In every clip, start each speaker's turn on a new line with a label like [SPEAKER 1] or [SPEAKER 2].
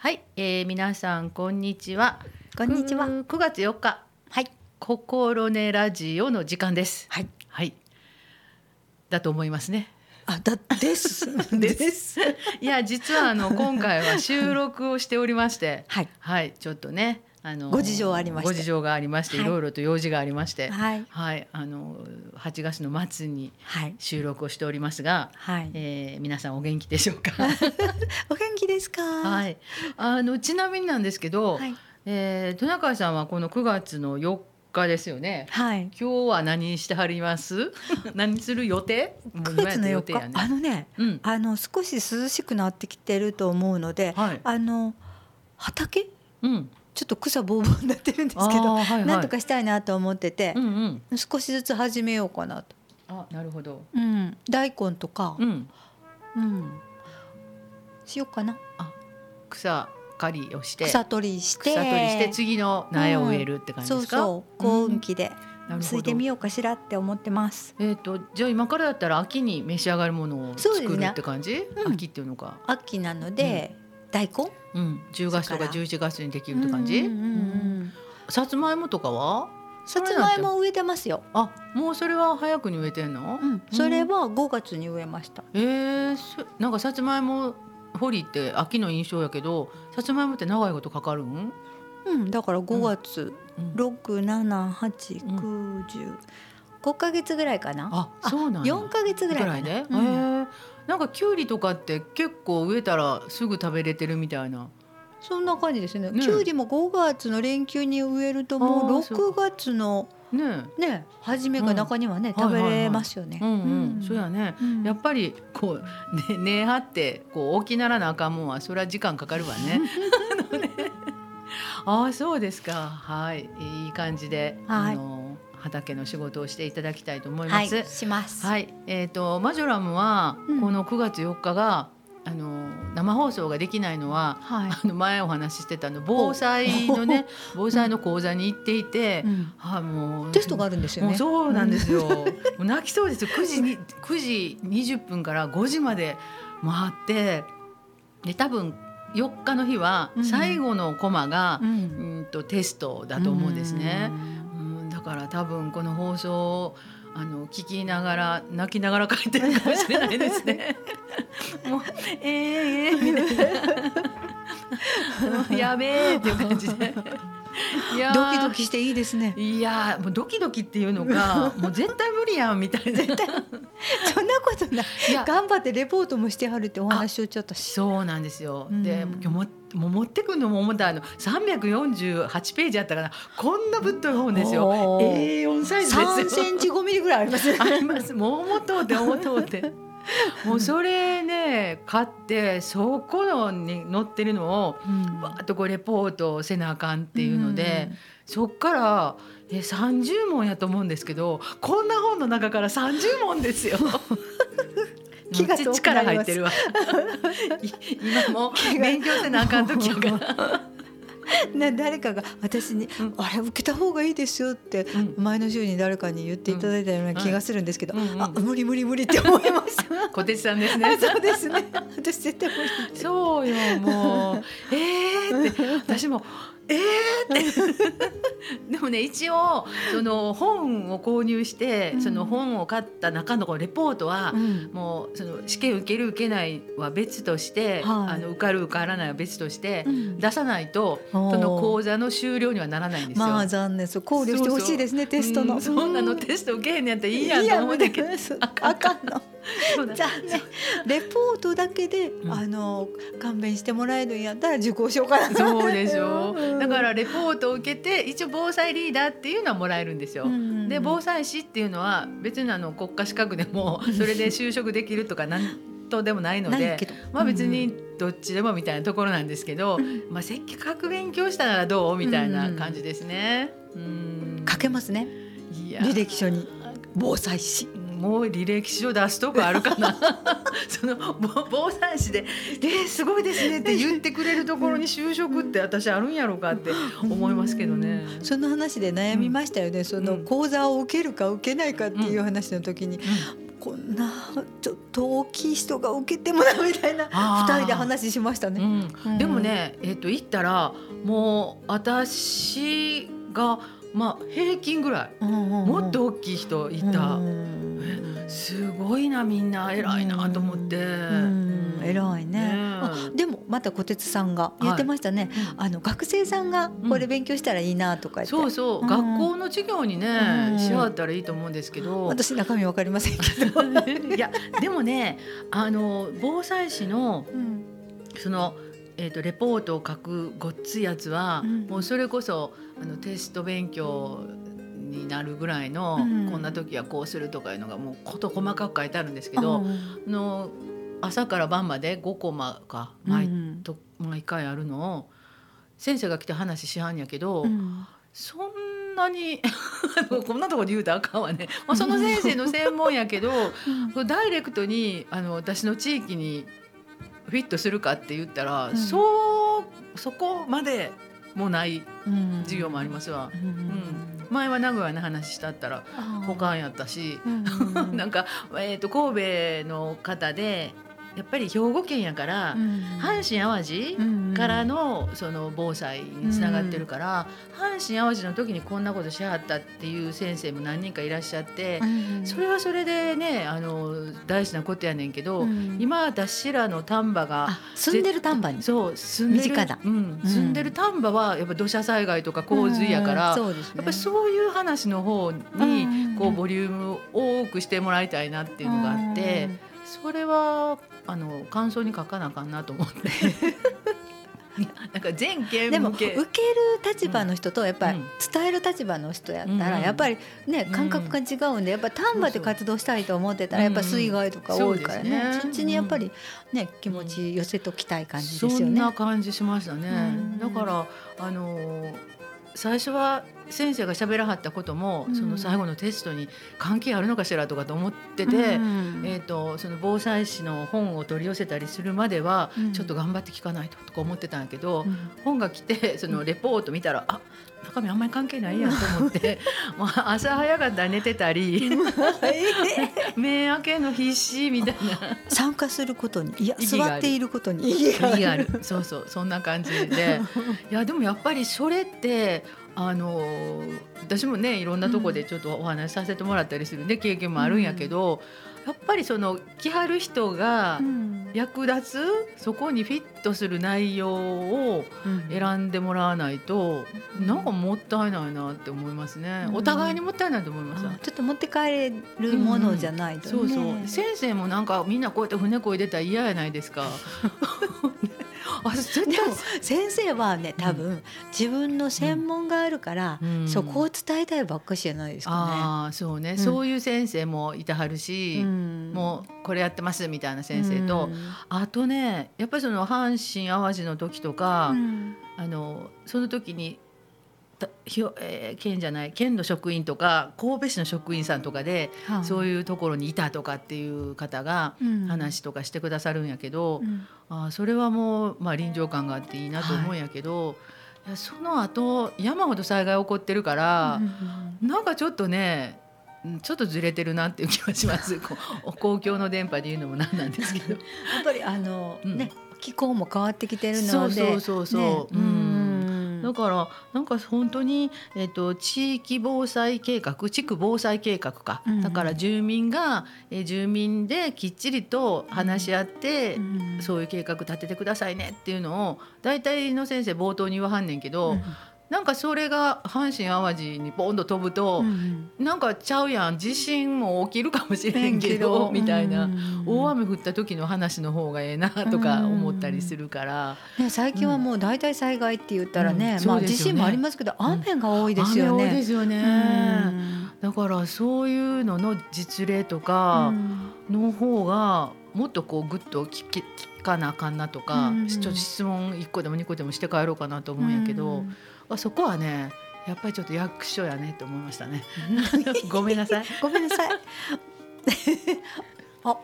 [SPEAKER 1] はい、えー、皆さんこんにちは。
[SPEAKER 2] こんにちは。
[SPEAKER 1] 9月4日。
[SPEAKER 2] はい。
[SPEAKER 1] 心根ラジオの時間です。
[SPEAKER 2] はい。
[SPEAKER 1] はい。だと思いますね。
[SPEAKER 2] あ、だです
[SPEAKER 1] です。いや実はあの今回は収録をしておりまして、
[SPEAKER 2] はい、
[SPEAKER 1] はい、ちょっとね。
[SPEAKER 2] あのご事情ありまし
[SPEAKER 1] ご事情がありまして、はい、いろいろと用事がありまして、
[SPEAKER 2] はい、
[SPEAKER 1] はい、あの8月の末に収録をしておりますが、
[SPEAKER 2] はい、
[SPEAKER 1] えー、皆さんお元気でしょうか？
[SPEAKER 2] お元気ですか？
[SPEAKER 1] はい、あのちなみになんですけど、はい、えー、トナカイさんはこの9月の4日ですよね？
[SPEAKER 2] はい。
[SPEAKER 1] 今日は何してはります？何する予定
[SPEAKER 2] ？9月の4日、ね、あのね、うん、あの少し涼しくなってきてると思うので、はい、あの畑？
[SPEAKER 1] うん。
[SPEAKER 2] ちょっと草ぼうぼうになってるんですけど、はいはい、なんとかしたいなと思ってて、
[SPEAKER 1] うんうん、
[SPEAKER 2] 少しずつ始めようかなと。
[SPEAKER 1] あ、なるほど。
[SPEAKER 2] うん、大根とか、
[SPEAKER 1] うん、
[SPEAKER 2] うん、しようかな。
[SPEAKER 1] あ、草刈りをして、
[SPEAKER 2] 草取りして、
[SPEAKER 1] 草取りして次の苗を植えるって感じですか？
[SPEAKER 2] うん、そうそう、幸運期で。ついてみようかしらって思ってます。
[SPEAKER 1] えっ、ー、とじゃあ今からだったら秋に召し上がるものを作るって感じ？ねうん、秋っていうのか。
[SPEAKER 2] 秋なので、大根、
[SPEAKER 1] うん、10月とか11月にできるって感じ、さつまいもとかは？
[SPEAKER 2] さつまいも植えてますよ。
[SPEAKER 1] あもうそれは早くに植えてんの、
[SPEAKER 2] うん、それは5月に植えました、
[SPEAKER 1] うん、えー、なんかさつまいも掘りって秋の印象やけどさつまいもって長いことかかるん？
[SPEAKER 2] うん。だから5月、うん、67890、うん、5か月ぐらいかな。
[SPEAKER 1] あそうなん4
[SPEAKER 2] か月ぐらい
[SPEAKER 1] かな、ね、うん、えーなんかきゅうりとかって結構植えたらすぐ食べれてるみたいな。
[SPEAKER 2] そんな感じですね。ねきゅうりも5月の連休に植えるともう6月の
[SPEAKER 1] ね
[SPEAKER 2] ね初めが中にはね、うん、食べれますよね。
[SPEAKER 1] そうやね、うん、やっぱりこうね根張ってこう大きならなあかんもんはそれは時間かかるわね。ああそうですか。はい。いい感じで、
[SPEAKER 2] はい、
[SPEAKER 1] あの畑の仕事をしていただきたいと思います。はい、
[SPEAKER 2] します。
[SPEAKER 1] はい、えっ、ー、とマジョラムはこの9月4日が、うん、あの生放送ができないのは、はい、あの前お話ししてたの防災のね 防災の講座に行っていて、
[SPEAKER 2] うん、
[SPEAKER 1] あも
[SPEAKER 2] うテストがあるんですよね。
[SPEAKER 1] そうなんですよ。もう泣きそうですよ。9時に9時20分から5時まで回ってで多分4日の日は最後のコマが、うん、うんとテストだと思うんですね。うんだから多分この放送をあの聞きながら泣きながら書いてるかもしれないですね。もうえー、えー、みたいな やべえっていう感じで。
[SPEAKER 2] いやドキドキしていいですね。
[SPEAKER 1] いやもうドキドキっていうのが もう絶対無理やんみたいな。
[SPEAKER 2] そんなことない。いや頑張ってレポートもしてはるってお話をちょっと
[SPEAKER 1] そうなんですよ。で今日ももう持ってくるのも思ったあの348ページあったかな。こんなぶっとい本ですよ。A4 サイズですよ。
[SPEAKER 2] 3センチ5ミリぐらいあります。
[SPEAKER 1] あります。もう思とうて思とうて。もうそれね買ってそこのに載ってるのをわ、ーっとこうレポートせなあかんっていうので、うん、そっからえ30問やと思うんですけどこんな本の中から30問ですよ。気が力入ってるわ。今も勉強せなあかん時やから。
[SPEAKER 2] な誰かが私に、うん、あれ受けた方がいいですよって前の週に誰かに言っていただいたような気がするんですけど、うんうん、あ無理無理無理って思いました
[SPEAKER 1] 小鉄さんですね。
[SPEAKER 2] そうですね。私絶対無
[SPEAKER 1] 理そうよもう。えーって。私もえー、って。でもね一応その本を購入して、うん、その本を買った中のレポートは、うん、もうその試験受ける受けないは別として、はい、あの受かる受からないは別として、うん、出さないとその講座の終了にはならないんですよ。
[SPEAKER 2] まあ残念そう考慮してほしいですねテストの。
[SPEAKER 1] そんなのテスト受けへんのやったらいいやんと思うん。だけど。
[SPEAKER 2] あかんの。じ ゃあねレポートだけで、あの勘弁してもらえるんやったら受講しようかな。
[SPEAKER 1] そうでしょ。う。だからレポートを受けて一応防災リーダーっていうのはもらえるんですよ。で防災士っていうのは別にあの国家資格でもそれで就職できるとかなんとでもないのでまあ別にどっちでもみたいなところなんですけど、まあせっかく勉強したならどうみたいな感じですね。
[SPEAKER 2] うん。書けますね。履歴書に。防災士。
[SPEAKER 1] もう履歴書出すとこあるかな。その防災士で「えー、すごいですね」って言ってくれるところに就職って私あるんやろうかって思いますけどね。
[SPEAKER 2] その話で悩みましたよね、うん、その講座を受けるか受けないかっていう話の時に、こんなちょっと大きい人が受けてもらうみたいな。二人で話しましたね。
[SPEAKER 1] うん、でもね、えっ、ー、と行ったらもう私がまあ平均ぐらい、もっと大きい人いた。うんすごいなみんな偉いなと思って。
[SPEAKER 2] 偉いね。でもまた小鉄さんが言ってましたね。あの学生さんがこれ勉強したらいいなとか
[SPEAKER 1] そうそう、学校の授業にね、しはったらいいと思うんですけど。
[SPEAKER 2] 私中身わかりませんけど。
[SPEAKER 1] いやでもねあの防災士の、その。えーと、レポートを書くごっついやつは、もうそれこそあのテスト勉強になるぐらいの、こんな時はこうするとかいうのがもう事細かく書いてあるんですけど、の朝から晩まで5コマか毎,、と毎回あるのを先生が来て話しはんやけど、そんなにこんなとこで言うとあかんわね、まあ、その先生の専門やけど、ダイレクトにあの私の地域にフィットするかって言ったら、そうそこまでもない授業もありますわ。うん。前は名古屋の話したったら他やったし、なんか、えーと神戸の方でやっぱり兵庫県やから、うん、阪神・淡路からのその防災につながってるから、うん、阪神・淡路の時にこんなことしはったっていう先生も何人かいらっしゃって、うん、それはそれでねあの大事なことやねんけど、今私らの丹波が
[SPEAKER 2] 住んでる丹波に？
[SPEAKER 1] そう住んでるうん、住んでる丹波はやっぱ土砂災害とか洪水やから、ね、やっぱそういう話の方にこうボリュームを多くしてもらいたいなっていうのがあって。それはあの感想に書かなあかんなと思って。なんか全県
[SPEAKER 2] でも受ける立場の人とやっぱり伝える立場の人やったらやっぱりね感覚が違うんでやっぱ丹波で活動したいと思ってたらやっぱ水害とか多いからね。そっちにやっぱりね気持ち寄せときたい感じですよね。そ
[SPEAKER 1] んな感じしましたね。だからあの最初は先生が喋らはったことも、その最後のテストに関係あるのかしらとかと思ってて、えー、とその防災士の本を取り寄せたりするまでは、ちょっと頑張って聞かないととか思ってたんやけど、本が来てそのレポート見たらあ中身あんまり関係ないやんと思って まあ朝早かったら寝てたり 目開けの必死みたいな。
[SPEAKER 2] 参加することにいや座っていることに
[SPEAKER 1] 意義がある。そうそうそんな感じで。いやでもやっぱりそれってあの私もねいろんなとこでちょっとお話しさせてもらったりするね、経験もあるんやけど、やっぱりその来はる人が役立つ、そこにフィットする内容を選んでもらわないと、うなんかもったいないなって思いますね、お互いにもったいないと思います。
[SPEAKER 2] ちょっと持って帰るものじゃないと、
[SPEAKER 1] ね。そうそう。先生もなんかみんなこうやって船こいでたら嫌やないですか
[SPEAKER 2] あでも先生はね多分、うん、自分の専門があるから、うん、そこを伝えたいばっかしじゃないですかね。
[SPEAKER 1] あそうね、うん、そういう先生もいてはるし、もうこれやってますみたいな先生と、あとねやっぱりその阪神・淡路の時とか、あのその時にひえー、県じゃない県の職員とか神戸市の職員さんとかで、はあ、そういうところにいたとかっていう方が話とかしてくださるんやけど、うん、あそれはもう、まあ、臨場感があっていいなと思うんやけど、はい、その後山ほど災害起こってるから、うん、なんかちょっとねちょっとずれてるなっていう気がします。公共の電波で言うのもなんなんですけど。や
[SPEAKER 2] っぱりあの、うん、ね気候も変わってきてるので。
[SPEAKER 1] そうそうそうそう、ね、うんだからなんか本当に、えーと、地域防災計画地区防災計画か、うん、だから住民が、えー、住民できっちりと話し合って、うん、そういう計画立ててくださいねっていうのを大体の先生冒頭に言わはんねんけど、うんなんかそれが阪神・淡路にポンと飛ぶと、うん、なんかちゃうやん地震も起きるかもしれんけど みたいな、うん、大雨降った時の話の方がええなとか思ったりするから、
[SPEAKER 2] うん、ね、最近はもう大体災害って言ったらね,、まあ、地震もありますけど雨が多いですよね。
[SPEAKER 1] 雨多いですよね、だからそういうのの実例とかの方がもっとこうグッと聞聞かなあかんなとか、ちょっと質問1個でも2個でもして帰ろうかなと思うんやけど。あそこはねやっぱりちょっと役所やねと思いましたね。ごめんなさい。
[SPEAKER 2] ごめんなさい。あ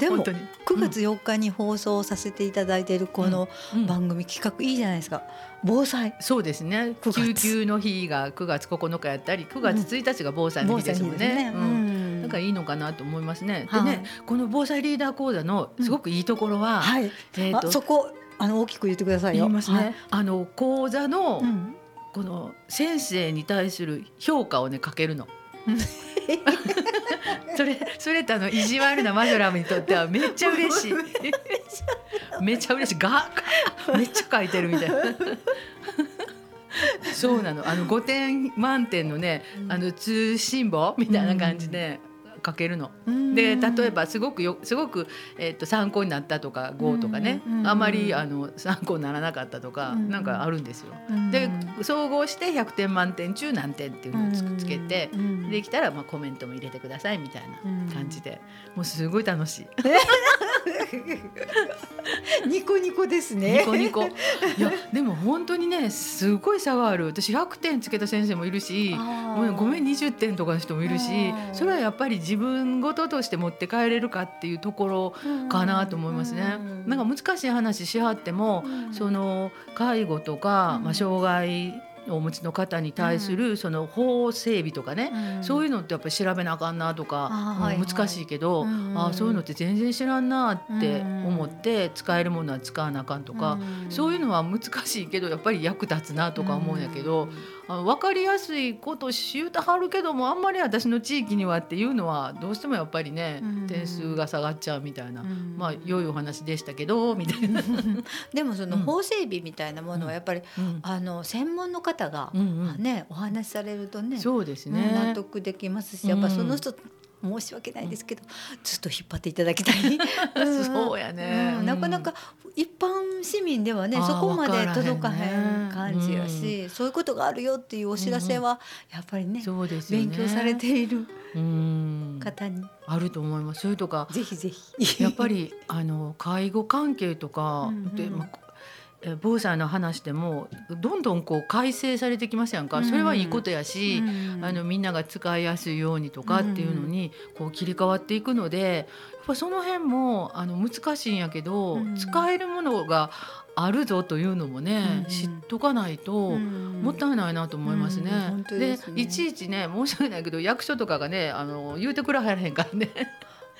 [SPEAKER 2] でも9月4日に放送させていただいているこの番組企画いいじゃないですか。防災。
[SPEAKER 1] そうですね。救急の日が9月9日やったり9月1日が防災の日ですもんね。だからいいのかなと思いますね。でね、この防災リーダー講座のすごくいいところは、
[SPEAKER 2] はい、えっ、とそこあの大きく言ってくださいよ。
[SPEAKER 1] 言いますね。あの講座の、この先生に対する評価をねかけるの。それそれとあの意地悪なマジョラムにとってはめっちゃ嬉しい。めっちゃ嬉しい。がめっちゃ書いてるみたいな。そうなの。あの5点満点のねあの通信簿みたいな感じで書けるの。で例えばすごくよすごく、えー、と参考になったとか5とかねあんまりあの参考にならなかったとかなんかあるんですよ。で総合して100点満点中何点っていうのをつつけてできたらまあコメントも入れてくださいみたいな感じでもうすごい楽しい。
[SPEAKER 2] ニコニコですね。
[SPEAKER 1] ニコニコ。いやでも本当にねすごい差がある。私100点つけた先生もいるし、ごめん20点とかの人もいるし、それはやっぱり自分事として持って帰れるかっていうところかなと思いますね。なんか難しい話しはっても、その介護とか、まあ障害をお持ちの方に対するその法整備とかね、うん、そういうのってやっぱり調べなあかんなとか、難しいけど、あそういうのって全然知らんなって思って使えるものは使わなあかんとか、そういうのは難しいけどやっぱり役立つなとか思うんやけど、あの分かりやすいこと言うたはるけどもあんまり私の地域にはっていうのはどうしてもやっぱりね、点数が下がっちゃうみたいな、まあ良いお話でしたけどみたいな。
[SPEAKER 2] でもその法整備みたいなものはやっぱり、あの専門の方がね、お話しされるとね
[SPEAKER 1] そうですね。
[SPEAKER 2] 納得できますしやっぱその人申し訳ないですけど、ずっと引っ張っていただきたい。
[SPEAKER 1] そうやね、
[SPEAKER 2] なかなか一般市民ではねそこまで届かへん感じやし、そういうことがあるよっていうお知らせはやっぱりね,、勉強されている方に。
[SPEAKER 1] あると思います。それとか
[SPEAKER 2] ぜひぜひ。
[SPEAKER 1] やっぱりあの介護関係とかで、まあ防災の話でもどんどんこう改正されてきますやんか、それはいいことやし、あのみんなが使いやすいようにとかっていうのにこう切り替わっていくのでやっぱその辺もあの難しいんやけど、使えるものがあるぞというのもね、知っとかないともったいないなと思いますね。でいちいちね申し訳ないけど役所とかがねあの言うてくれはらへんからね。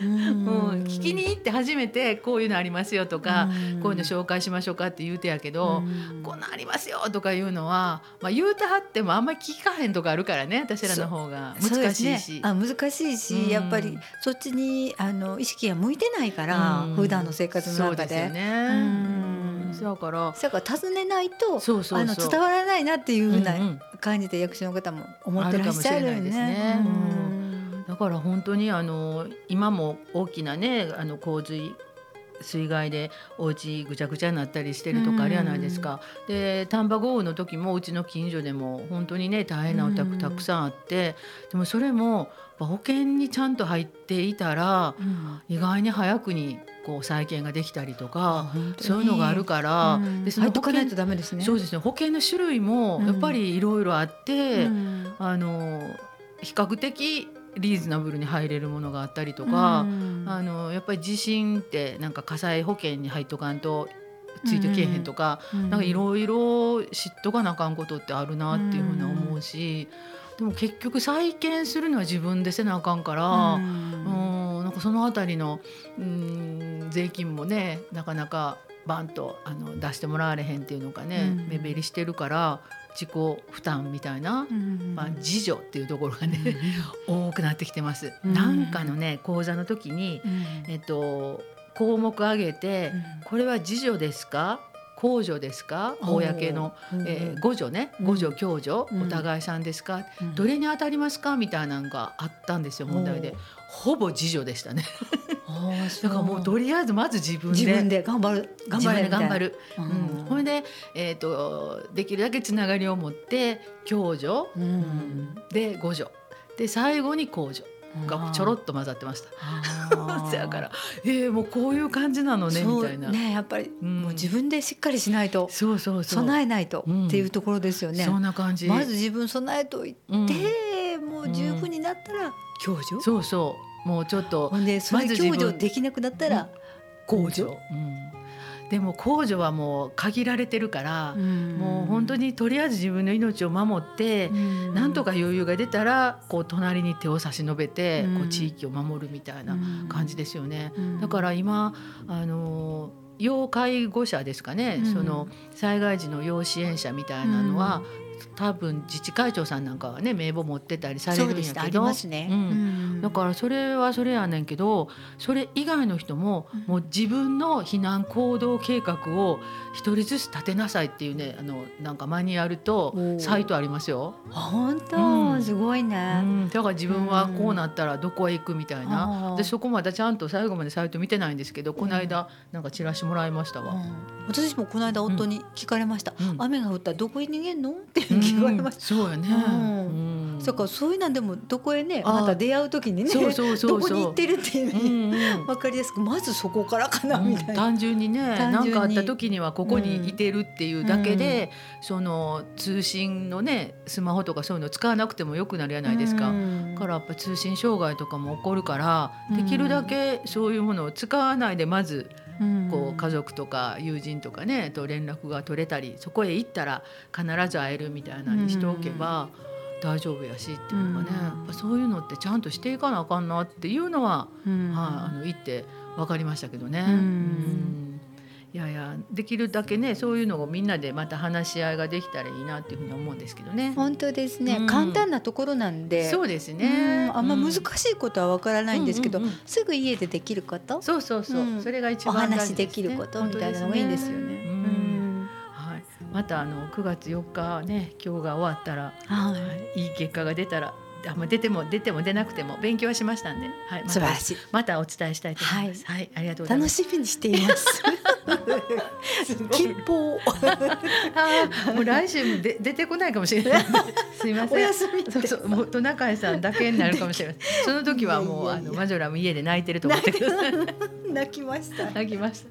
[SPEAKER 1] うん、聞きに行って初めてこういうのありますよとか、こういうの紹介しましょうかって言うてやけど、こんなんありますよとかいうのは、まあ、言うてはってもあんまり聞かへんとかあるからね私らの方が。難しいし。
[SPEAKER 2] ね、あ難しいし、やっぱりそっちにあの意識が向いてないから、うん、普段の生活の中で。そうで
[SPEAKER 1] ね、だから。
[SPEAKER 2] だから尋ねないとそうそうあの伝わらないなっていうふうな感じで役所の方も思ってらっしゃるんですね。
[SPEAKER 1] だから本当にあの今も大きなねあの洪水水害でお家ぐちゃぐちゃになったりしてるとかあるじゃないですか。で丹波豪雨の時もうちの近所でも本当にね大変なお宅たくさんあってでもそれも保険にちゃんと入っていたら、意外に早くにこう再建ができたりとかそういうのがあるから、うん、
[SPEAKER 2] でその保険ダメですね。
[SPEAKER 1] そうですね保険の種類もやっぱりいろいろあって、あの比較的リーズナブルに入れるものがあったりとか、うん、あのやっぱり地震ってなんか火災保険に入っとかんとついてけえへんとか、うん、なんかいろいろ知っとかなあかんことってあるなっていうふうに思うし、でも結局再建するのは自分でせなあかんから、うん、なんかそのあたりのうん税金もねなかなかバンとあの出してもらわれへんっていうのがね、目減りしてるから自己負担みたいな、まあ、自助っていうところがね、多くなってきてます。なんかのね講座の時に、えっと項目挙げて、これは自助ですか？公助ですか？公の、えー、互助ね？互助共助、お互いさんですか、どれに当たりますか？みたいなのがあったんですよ問題で。ほぼ自助でしたね。だからもうとりあえずまず自分で
[SPEAKER 2] 自分で頑張る
[SPEAKER 1] 頑張る頑張る、うん、ほ、いで、えーと、できるだけつながりを持って共助、うん、で互助。で最後に公助がちょろっと混ざってました。だ からえー、もうこういう感じなのねみたいな。
[SPEAKER 2] ねやっぱり、うん、もう自分でしっかりしないとそうそうそう。備えないとっていうところですよね。
[SPEAKER 1] そんな感じ。
[SPEAKER 2] まず自分備えといて、うん、もう十分になったら共助、
[SPEAKER 1] そうそう。もうちょっと
[SPEAKER 2] でそれ共助できなくなったら、
[SPEAKER 1] 公助、うん、でも控除はもう限られてるから、もう本当にとりあえず自分の命を守って、なんとか余裕が出たらこう隣に手を差し伸べて、こう地域を守るみたいな感じですよね。だから今あの要介護者ですかね、その災害時の要支援者みたいなのは、多分自治会長さんなんかはね名簿持ってたりされるんやけど、
[SPEAKER 2] ね。
[SPEAKER 1] うん、だからそれはそれやねんけどそれ以外の人ももう自分の避難行動計画を一人ずつ立てなさいっていうねあのなんかマニュアルとサイトありますよ。
[SPEAKER 2] 本当、うん、すごいね、
[SPEAKER 1] うん、だから自分はこうなったらどこへ行くみたいな、でそこまでちゃんと最後までサイト見てないんですけどこの間なんかチラシもらいましたわ。
[SPEAKER 2] 私もこの間夫に聞かれました。雨が降ったらどこへ逃げんの？って聞かれました。
[SPEAKER 1] そうやね。
[SPEAKER 2] だからそういうなんでもどこへねまた出会う時にねどこに行ってるっていうわかりやすくまずそこからかなみたいな。
[SPEAKER 1] 単純にね何かあった時にはここにいてるっていうだけで、その通信のねスマホとかそういうの使わなくてもよくなるじゃないですか。からやっぱ通信障害とかも起こるからできるだけそういうものを使わないでまず。こう家族とか友人とかねと連絡が取れたりそこへ行ったら必ず会えるみたいなにしておけば大丈夫やしっていうのがね、やっぱそういうのってちゃんとしていかなあかんなっていうのは、はい、あの行って分かりましたけどね。うんいやいやできるだけねそういうのをみんなでまた話し合いができたらいいなっていうふうに思うんですけどね。
[SPEAKER 2] 本当ですね、うん、簡単なところなんで。
[SPEAKER 1] そうですね、
[SPEAKER 2] あんま難しいことはわからないんですけど、すぐ家でできること？
[SPEAKER 1] そうそうそう、うん、それが一番、ね、お
[SPEAKER 2] 話できることみたいなのがいいんですよね。
[SPEAKER 1] はい、またあの9月4日ね今日が終わったら、はい、いい結果が出たらあま出ても出ても出なくても勉強はしまし
[SPEAKER 2] た
[SPEAKER 1] んで、
[SPEAKER 2] はい、ま、素晴らしい
[SPEAKER 1] またお伝えしたいと思います。はい、はい、ありがとう
[SPEAKER 2] 楽しみにしています。吉報。
[SPEAKER 1] あもう来週もで出てこないかもしれない。すみません。お
[SPEAKER 2] 休み
[SPEAKER 1] そうそうもうトナカイさんだけになるかもしれない。その時はもうあのマジョラも家で泣いてると思ってください。
[SPEAKER 2] 泣きました。
[SPEAKER 1] 泣きまし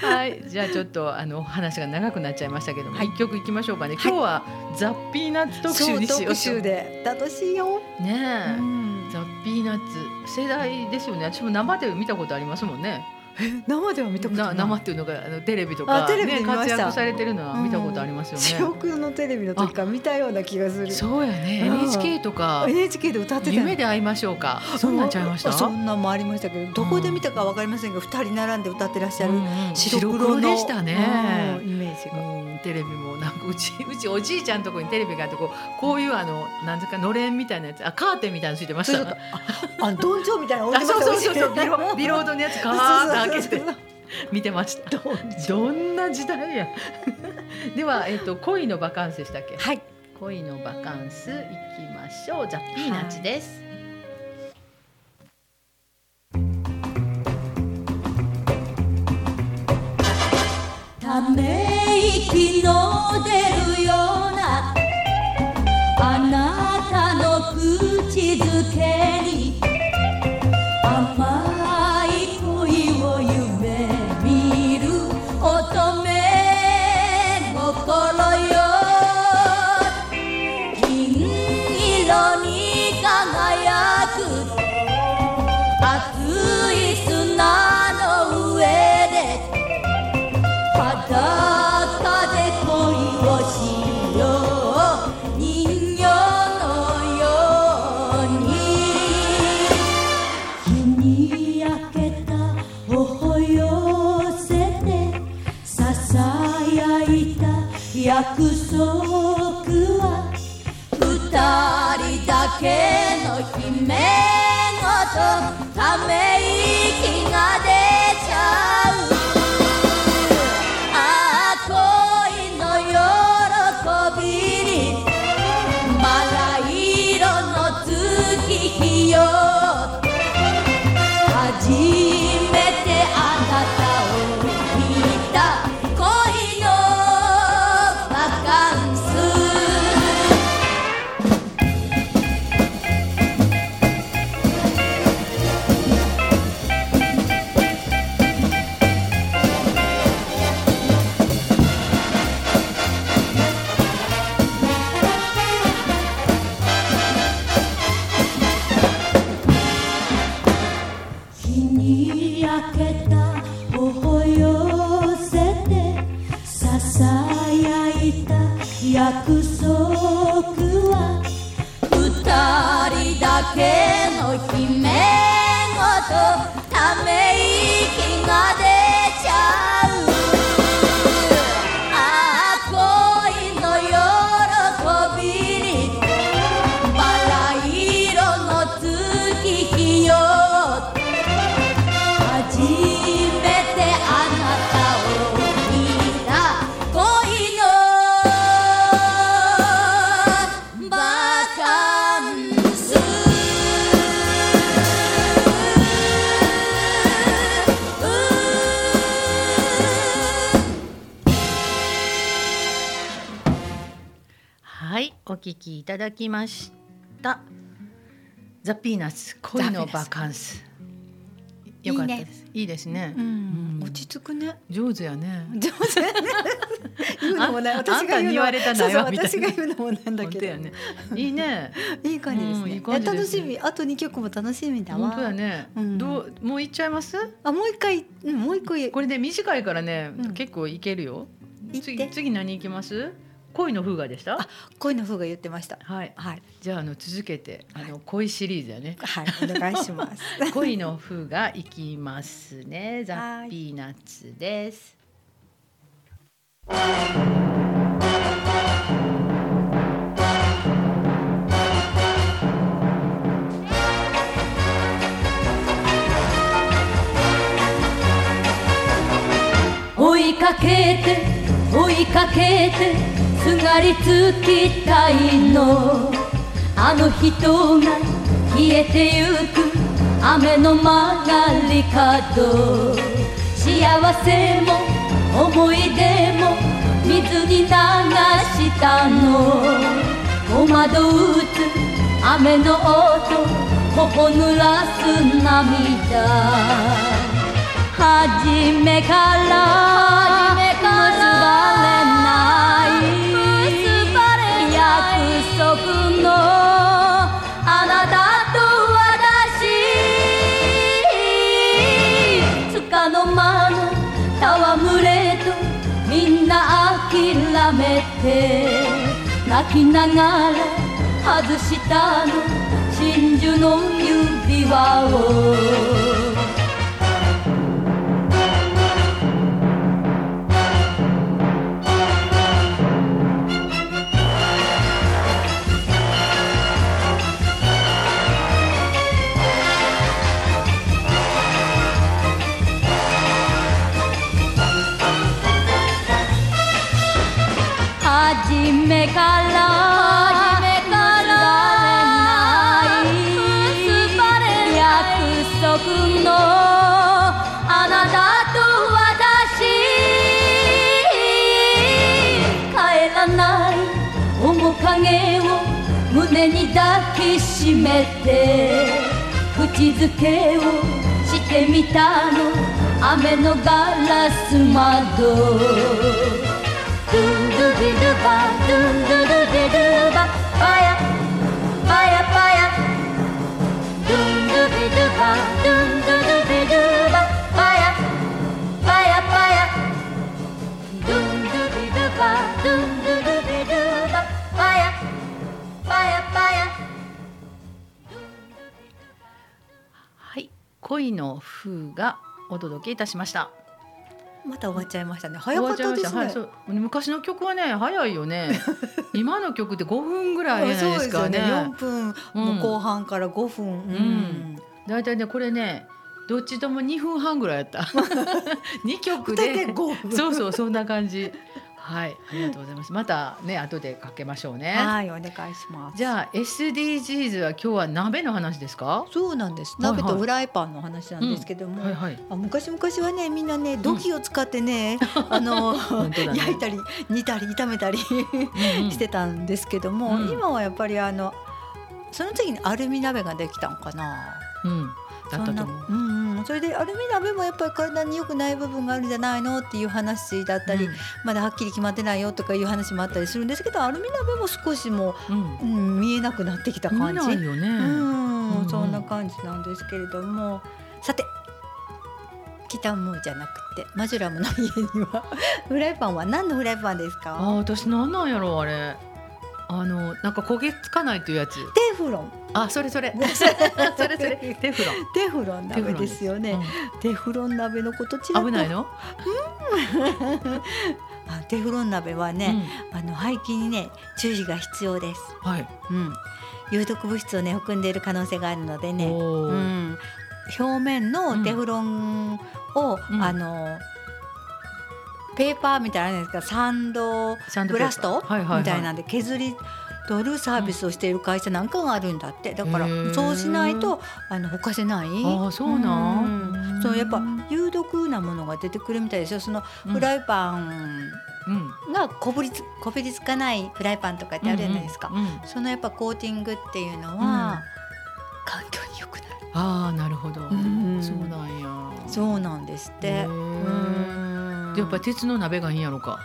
[SPEAKER 1] た。はい、じゃあちょっとあの話が長くなっちゃいましたけども、一、はい、曲いきましょうかね。今日はザッピーナッツ特集にしよう。
[SPEAKER 2] 特集で楽しいよ。
[SPEAKER 1] ねえ、ザッピーナッツ世代ですよね。私も生で見たことありますもんね。
[SPEAKER 2] 生では見たことない
[SPEAKER 1] 生っていうのがあのテレビとか、ね、ね、活躍されてるのは見たことありますよね。
[SPEAKER 2] 四国のテレビの時から見たような気がする。
[SPEAKER 1] そうやね。NHK とか
[SPEAKER 2] NHK で歌ってた。
[SPEAKER 1] 夢で会いましょうか。そんなんちゃいました？
[SPEAKER 2] そんなもありましたけど、どこで見たかわかりませんが、二人並んで歌ってらっしゃる白黒
[SPEAKER 1] でしたね。
[SPEAKER 2] イメージが。
[SPEAKER 1] テレビもなんかうちうちおじいちゃんとこにテレビがあってこうこういうあのなんですかのれんみたいなやつあカーテンみたいなついてました。
[SPEAKER 2] あどんじょうみたいな
[SPEAKER 1] あそうそうそうそうビロビロードのやつカーッけて。見てました。どんな時代？や。では、えっと、恋のバカンスでしたっけ？
[SPEAKER 2] はい。
[SPEAKER 1] 恋のバカンスいきましょう。ザ・ピーナッツです、
[SPEAKER 3] ため息の出るようなあなたの口づけに束は二人だけの姫ごとためだ
[SPEAKER 1] きました。ザピーナッツ恋のバカンス。よかったです。いいですね。
[SPEAKER 2] うん
[SPEAKER 1] うん
[SPEAKER 2] 落ち着くね
[SPEAKER 1] 上手やね。
[SPEAKER 2] 上手やね 言うのもない
[SPEAKER 1] あ
[SPEAKER 2] 私が言
[SPEAKER 1] われた
[SPEAKER 2] そうそ私が言うのもなんだけど。
[SPEAKER 1] いいね。
[SPEAKER 2] いい感じですね,、
[SPEAKER 1] うんいい感じですね
[SPEAKER 2] 楽しみあと二曲も楽しみだわ
[SPEAKER 1] 本当やね。
[SPEAKER 2] うん
[SPEAKER 1] どうもう行っちゃいます？
[SPEAKER 2] あもう一回、うん、もう一個言
[SPEAKER 1] これで短いからね、
[SPEAKER 2] うん
[SPEAKER 1] 結構いけるよ。次次何行きます？恋の風雅でした？
[SPEAKER 2] 恋の風が言ってました
[SPEAKER 1] はい。
[SPEAKER 2] はい
[SPEAKER 1] じゃああの続けてあの恋シリーズやね。
[SPEAKER 2] はいお願いします
[SPEAKER 1] 恋の風が行きますね。ザ
[SPEAKER 2] はい
[SPEAKER 1] ッピーナッツです。
[SPEAKER 3] 追いかけて追いかけてすがりつきたいの。あの人が消えてゆく。雨の曲がり角。幸せも思い出も。水に流したの。戸惑うつ。雨の音。頬濡らす涙。初めからきながら外したの。真珠の指輪を
[SPEAKER 1] 届けいたしました。
[SPEAKER 2] また終わっちゃいましたね早かったですね、
[SPEAKER 1] はい、そう昔の曲はね早いよね。今の曲って5分ぐらいじゃないですかね。
[SPEAKER 2] 4分もう後半から5分、うん
[SPEAKER 1] だいたいねこれねどっちとも2分半ぐらいやった。2曲
[SPEAKER 2] 大体
[SPEAKER 1] で。
[SPEAKER 2] 5分
[SPEAKER 1] そうそうそんな感じ。はい、ありがとうございます。またね後でかけましょうね。
[SPEAKER 2] はいお願いします
[SPEAKER 1] じゃあ SDGs は今日は鍋の話ですか？
[SPEAKER 2] そうなんです鍋とフライパンの話なんですけども、
[SPEAKER 1] はいはい。
[SPEAKER 2] あ昔々はねみんなね土器を使ってね、あの、焼いたり煮たり炒めたり してたんですけども、
[SPEAKER 1] うん
[SPEAKER 2] 今はやっぱりあのその次にアルミ鍋ができたんかな。
[SPEAKER 1] うん。だったと思う。
[SPEAKER 2] それでアルミ鍋もやっぱり体に良くない部分があるんじゃないのっていう話だったり、
[SPEAKER 1] うん。
[SPEAKER 2] まだはっきり決まってないよとかいう話もあったりするんですけどアルミ鍋も少しも
[SPEAKER 1] うん。
[SPEAKER 2] う、うん、見えなくなってきた感じ。
[SPEAKER 1] 見ないよね。
[SPEAKER 2] うん、
[SPEAKER 1] うん
[SPEAKER 2] そんな感じなんですけれども。さてキタムじゃなくてマジュラムの家には フライパンは何のフライパンですか？
[SPEAKER 1] あ私なんなんやろあれ。あのなんか焦げつかないというやつ。
[SPEAKER 2] テフロン
[SPEAKER 1] あそれそれ。それそれ。テフロン。
[SPEAKER 2] テフロン鍋です。よね。テフロン鍋のことちら
[SPEAKER 1] 危ないの？
[SPEAKER 2] あテフロン鍋はね、うん、あの廃棄にね注意が必要です。
[SPEAKER 1] はい、
[SPEAKER 2] うん、有毒物質をね含んでいる可能性があるのでね、うん、表面のテフロンを、うん、あのペーパーみたいなですか。サンドブラスト？みたいなんで削り取るサービスをしている会社なんかがあるんだって。だからそうしないとあのほかせない。
[SPEAKER 1] あそうなん、
[SPEAKER 2] うん、そうやっぱ有毒なものが出てくるみたいですよ。そのフライパンがこぶりつこびりつかないフライパンとかってあるじゃないですか、うん。うん、そのやっぱコーティングっていうのは、環境に良くなる。
[SPEAKER 1] ああなるほど、うん、そうなんや。
[SPEAKER 2] そうなんですって。
[SPEAKER 1] やっぱ鉄の鍋がいいんやろか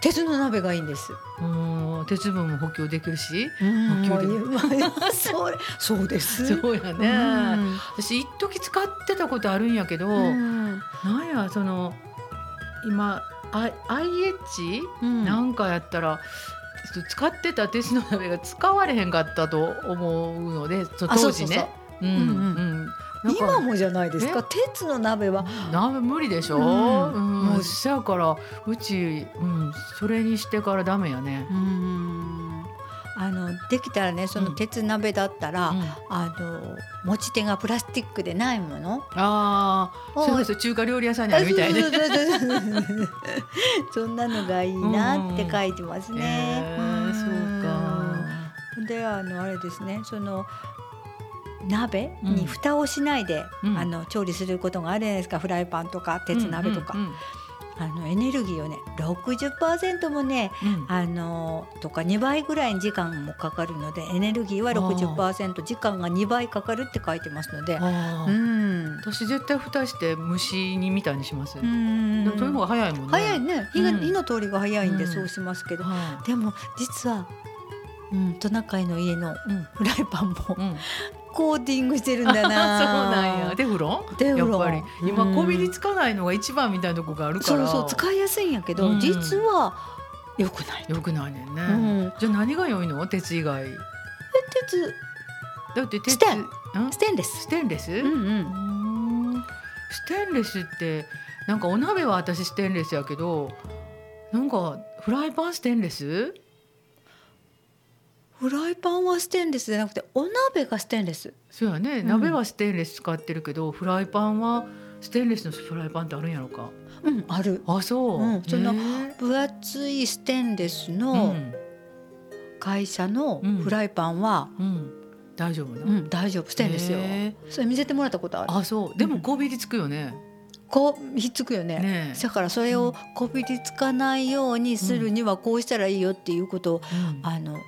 [SPEAKER 2] 鉄の鍋がいいんです。
[SPEAKER 1] うん鉄分も補給できるし。
[SPEAKER 2] 補給でそう そうです。
[SPEAKER 1] そうやね。私一時使ってたことあるんやけどなんやその今 IH、うん、なんかやったら使ってた鉄の鍋が使われへんかったと思うので当時ね。うん。う
[SPEAKER 2] ん今もじゃないですか？鉄の鍋は。
[SPEAKER 1] 鍋無理でしょ、うん。うん、もうしちゃうからうち、うん、それにしてからダメやね。うん。
[SPEAKER 2] あのできたらねその鉄鍋だったら、うん、あの持ち手がプラスチックでないもの。
[SPEAKER 1] ああそうです中華料理屋さんにあるみたいね
[SPEAKER 2] そんなのがいいなって書いてますね、
[SPEAKER 1] うん、そう
[SPEAKER 2] か。であのあれですねその鍋に蓋をしないで、うん、あの調理することがあるじゃないですか。フライパンとか鉄鍋とか。うんうんうん。あのエネルギーをね60%もね、うん、あのとか2倍ぐらいに時間もかかるのでエネルギーは60%時間が2倍かかるって書いてますので、
[SPEAKER 1] うん、私絶対蓋して蒸し煮みたいにします。うん、そういう方が早いもんね。
[SPEAKER 2] 早いね。火が、火の通りが早いんでそうしますけど、でも実はうん、トナカイの家のフライパンも、うん、コーティングしてるんだな。
[SPEAKER 1] そうなんや。テフロン？テフロン。やっぱり。今こびりつかないのが一番みたいなとこがあるから。
[SPEAKER 2] そうそう使いやすいんやけど、うん、実はよくない。
[SPEAKER 1] よくないねうん、じゃあ何が良いの？鉄以外。え
[SPEAKER 2] 鉄。
[SPEAKER 1] だって鉄。
[SPEAKER 2] ステン。ステンレス。
[SPEAKER 1] ステンレス、うんうん、ステンレスってなんかお鍋は私ステンレスやけどなんかフライパンステンレス？
[SPEAKER 2] フライパンはステンレスじゃなくてお鍋がステンレス。
[SPEAKER 1] そうやね、うん、鍋はステンレス使ってるけどフライパンはステンレスのフライパンってあるんやろか。
[SPEAKER 2] うんある。
[SPEAKER 1] あそう、
[SPEAKER 2] うん、その分厚いステンレスの会社のフライパンは、
[SPEAKER 1] うん、大丈夫な、
[SPEAKER 2] うん、大丈夫。ステンレスよ。それ見せてもらったことある。
[SPEAKER 1] あそう。でもこびりつくよね、
[SPEAKER 2] こうひっつくよね。ねだからそれをこびりつかないようにするにはこうしたらいいよっていうことを、あの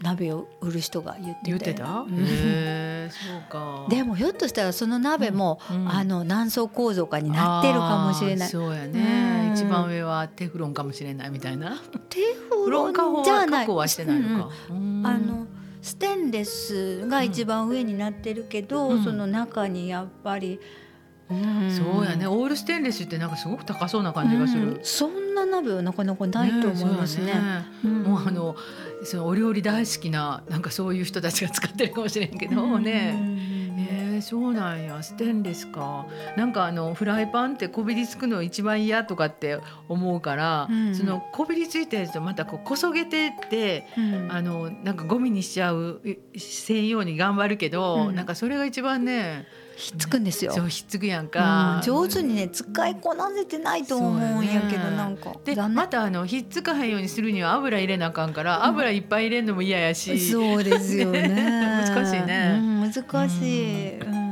[SPEAKER 2] 鍋を売る人が言って
[SPEAKER 1] 言ってた、へそうか。
[SPEAKER 2] でもひょっとしたらその鍋も、うん、あの何層構造かになってるかもしれない。
[SPEAKER 1] そうやね、一番上はテフロンかもしれないみたいな。
[SPEAKER 2] テフロンじゃない。
[SPEAKER 1] はしてないのか、
[SPEAKER 2] うん、あのステンレスが一番上になってるけど、うん、その中にやっぱり
[SPEAKER 1] そうやね。オールステンレスってなんかすごく高そうな感じがする、
[SPEAKER 2] うん、そんな鍋はなかなかないと思いますね、ね。
[SPEAKER 1] ね、もうあのそのお料理大好きななんかそういう人たちが使ってるかもしれんけどね。えー、そうなんや。ステンレスか。なんかあのフライパンってこびりつくの一番嫌とかって思うから、うん、そのこびりついてるとまたこうこそげてって、うん、あのなんかゴミにしちゃうせんように頑張るけど、うん、なんかそれが一番ね
[SPEAKER 2] ひっつくんですよ。
[SPEAKER 1] そうひっつくやんか、
[SPEAKER 2] うん、上手にね使いこなせてないと思うんやけど、ね、なんか。
[SPEAKER 1] でまたあのひっつかへんようにするには油入れなあかんから、油いっぱい入れんのも嫌やし、
[SPEAKER 2] そうですよね。
[SPEAKER 1] 難しいね、
[SPEAKER 2] 難しい、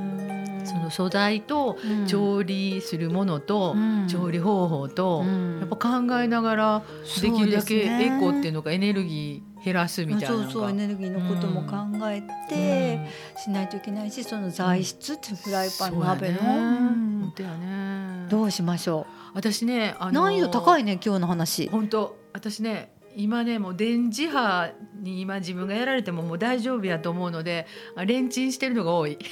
[SPEAKER 1] その素材と調理するものと、調理方法と、やっぱ考えながらできるだけエコっていうのかエネルギー減らすみたいな
[SPEAKER 2] そうそうエネルギーのことも考えてしないといけないし、その材質ってフライパン鍋の、うんどうしましょ
[SPEAKER 1] う。私ね
[SPEAKER 2] 難易度高いね今日の話。
[SPEAKER 1] 本当。私ね今ねもう電磁波に今自分がやられてももう大丈夫やと思うのであレンチンしてるのが多い。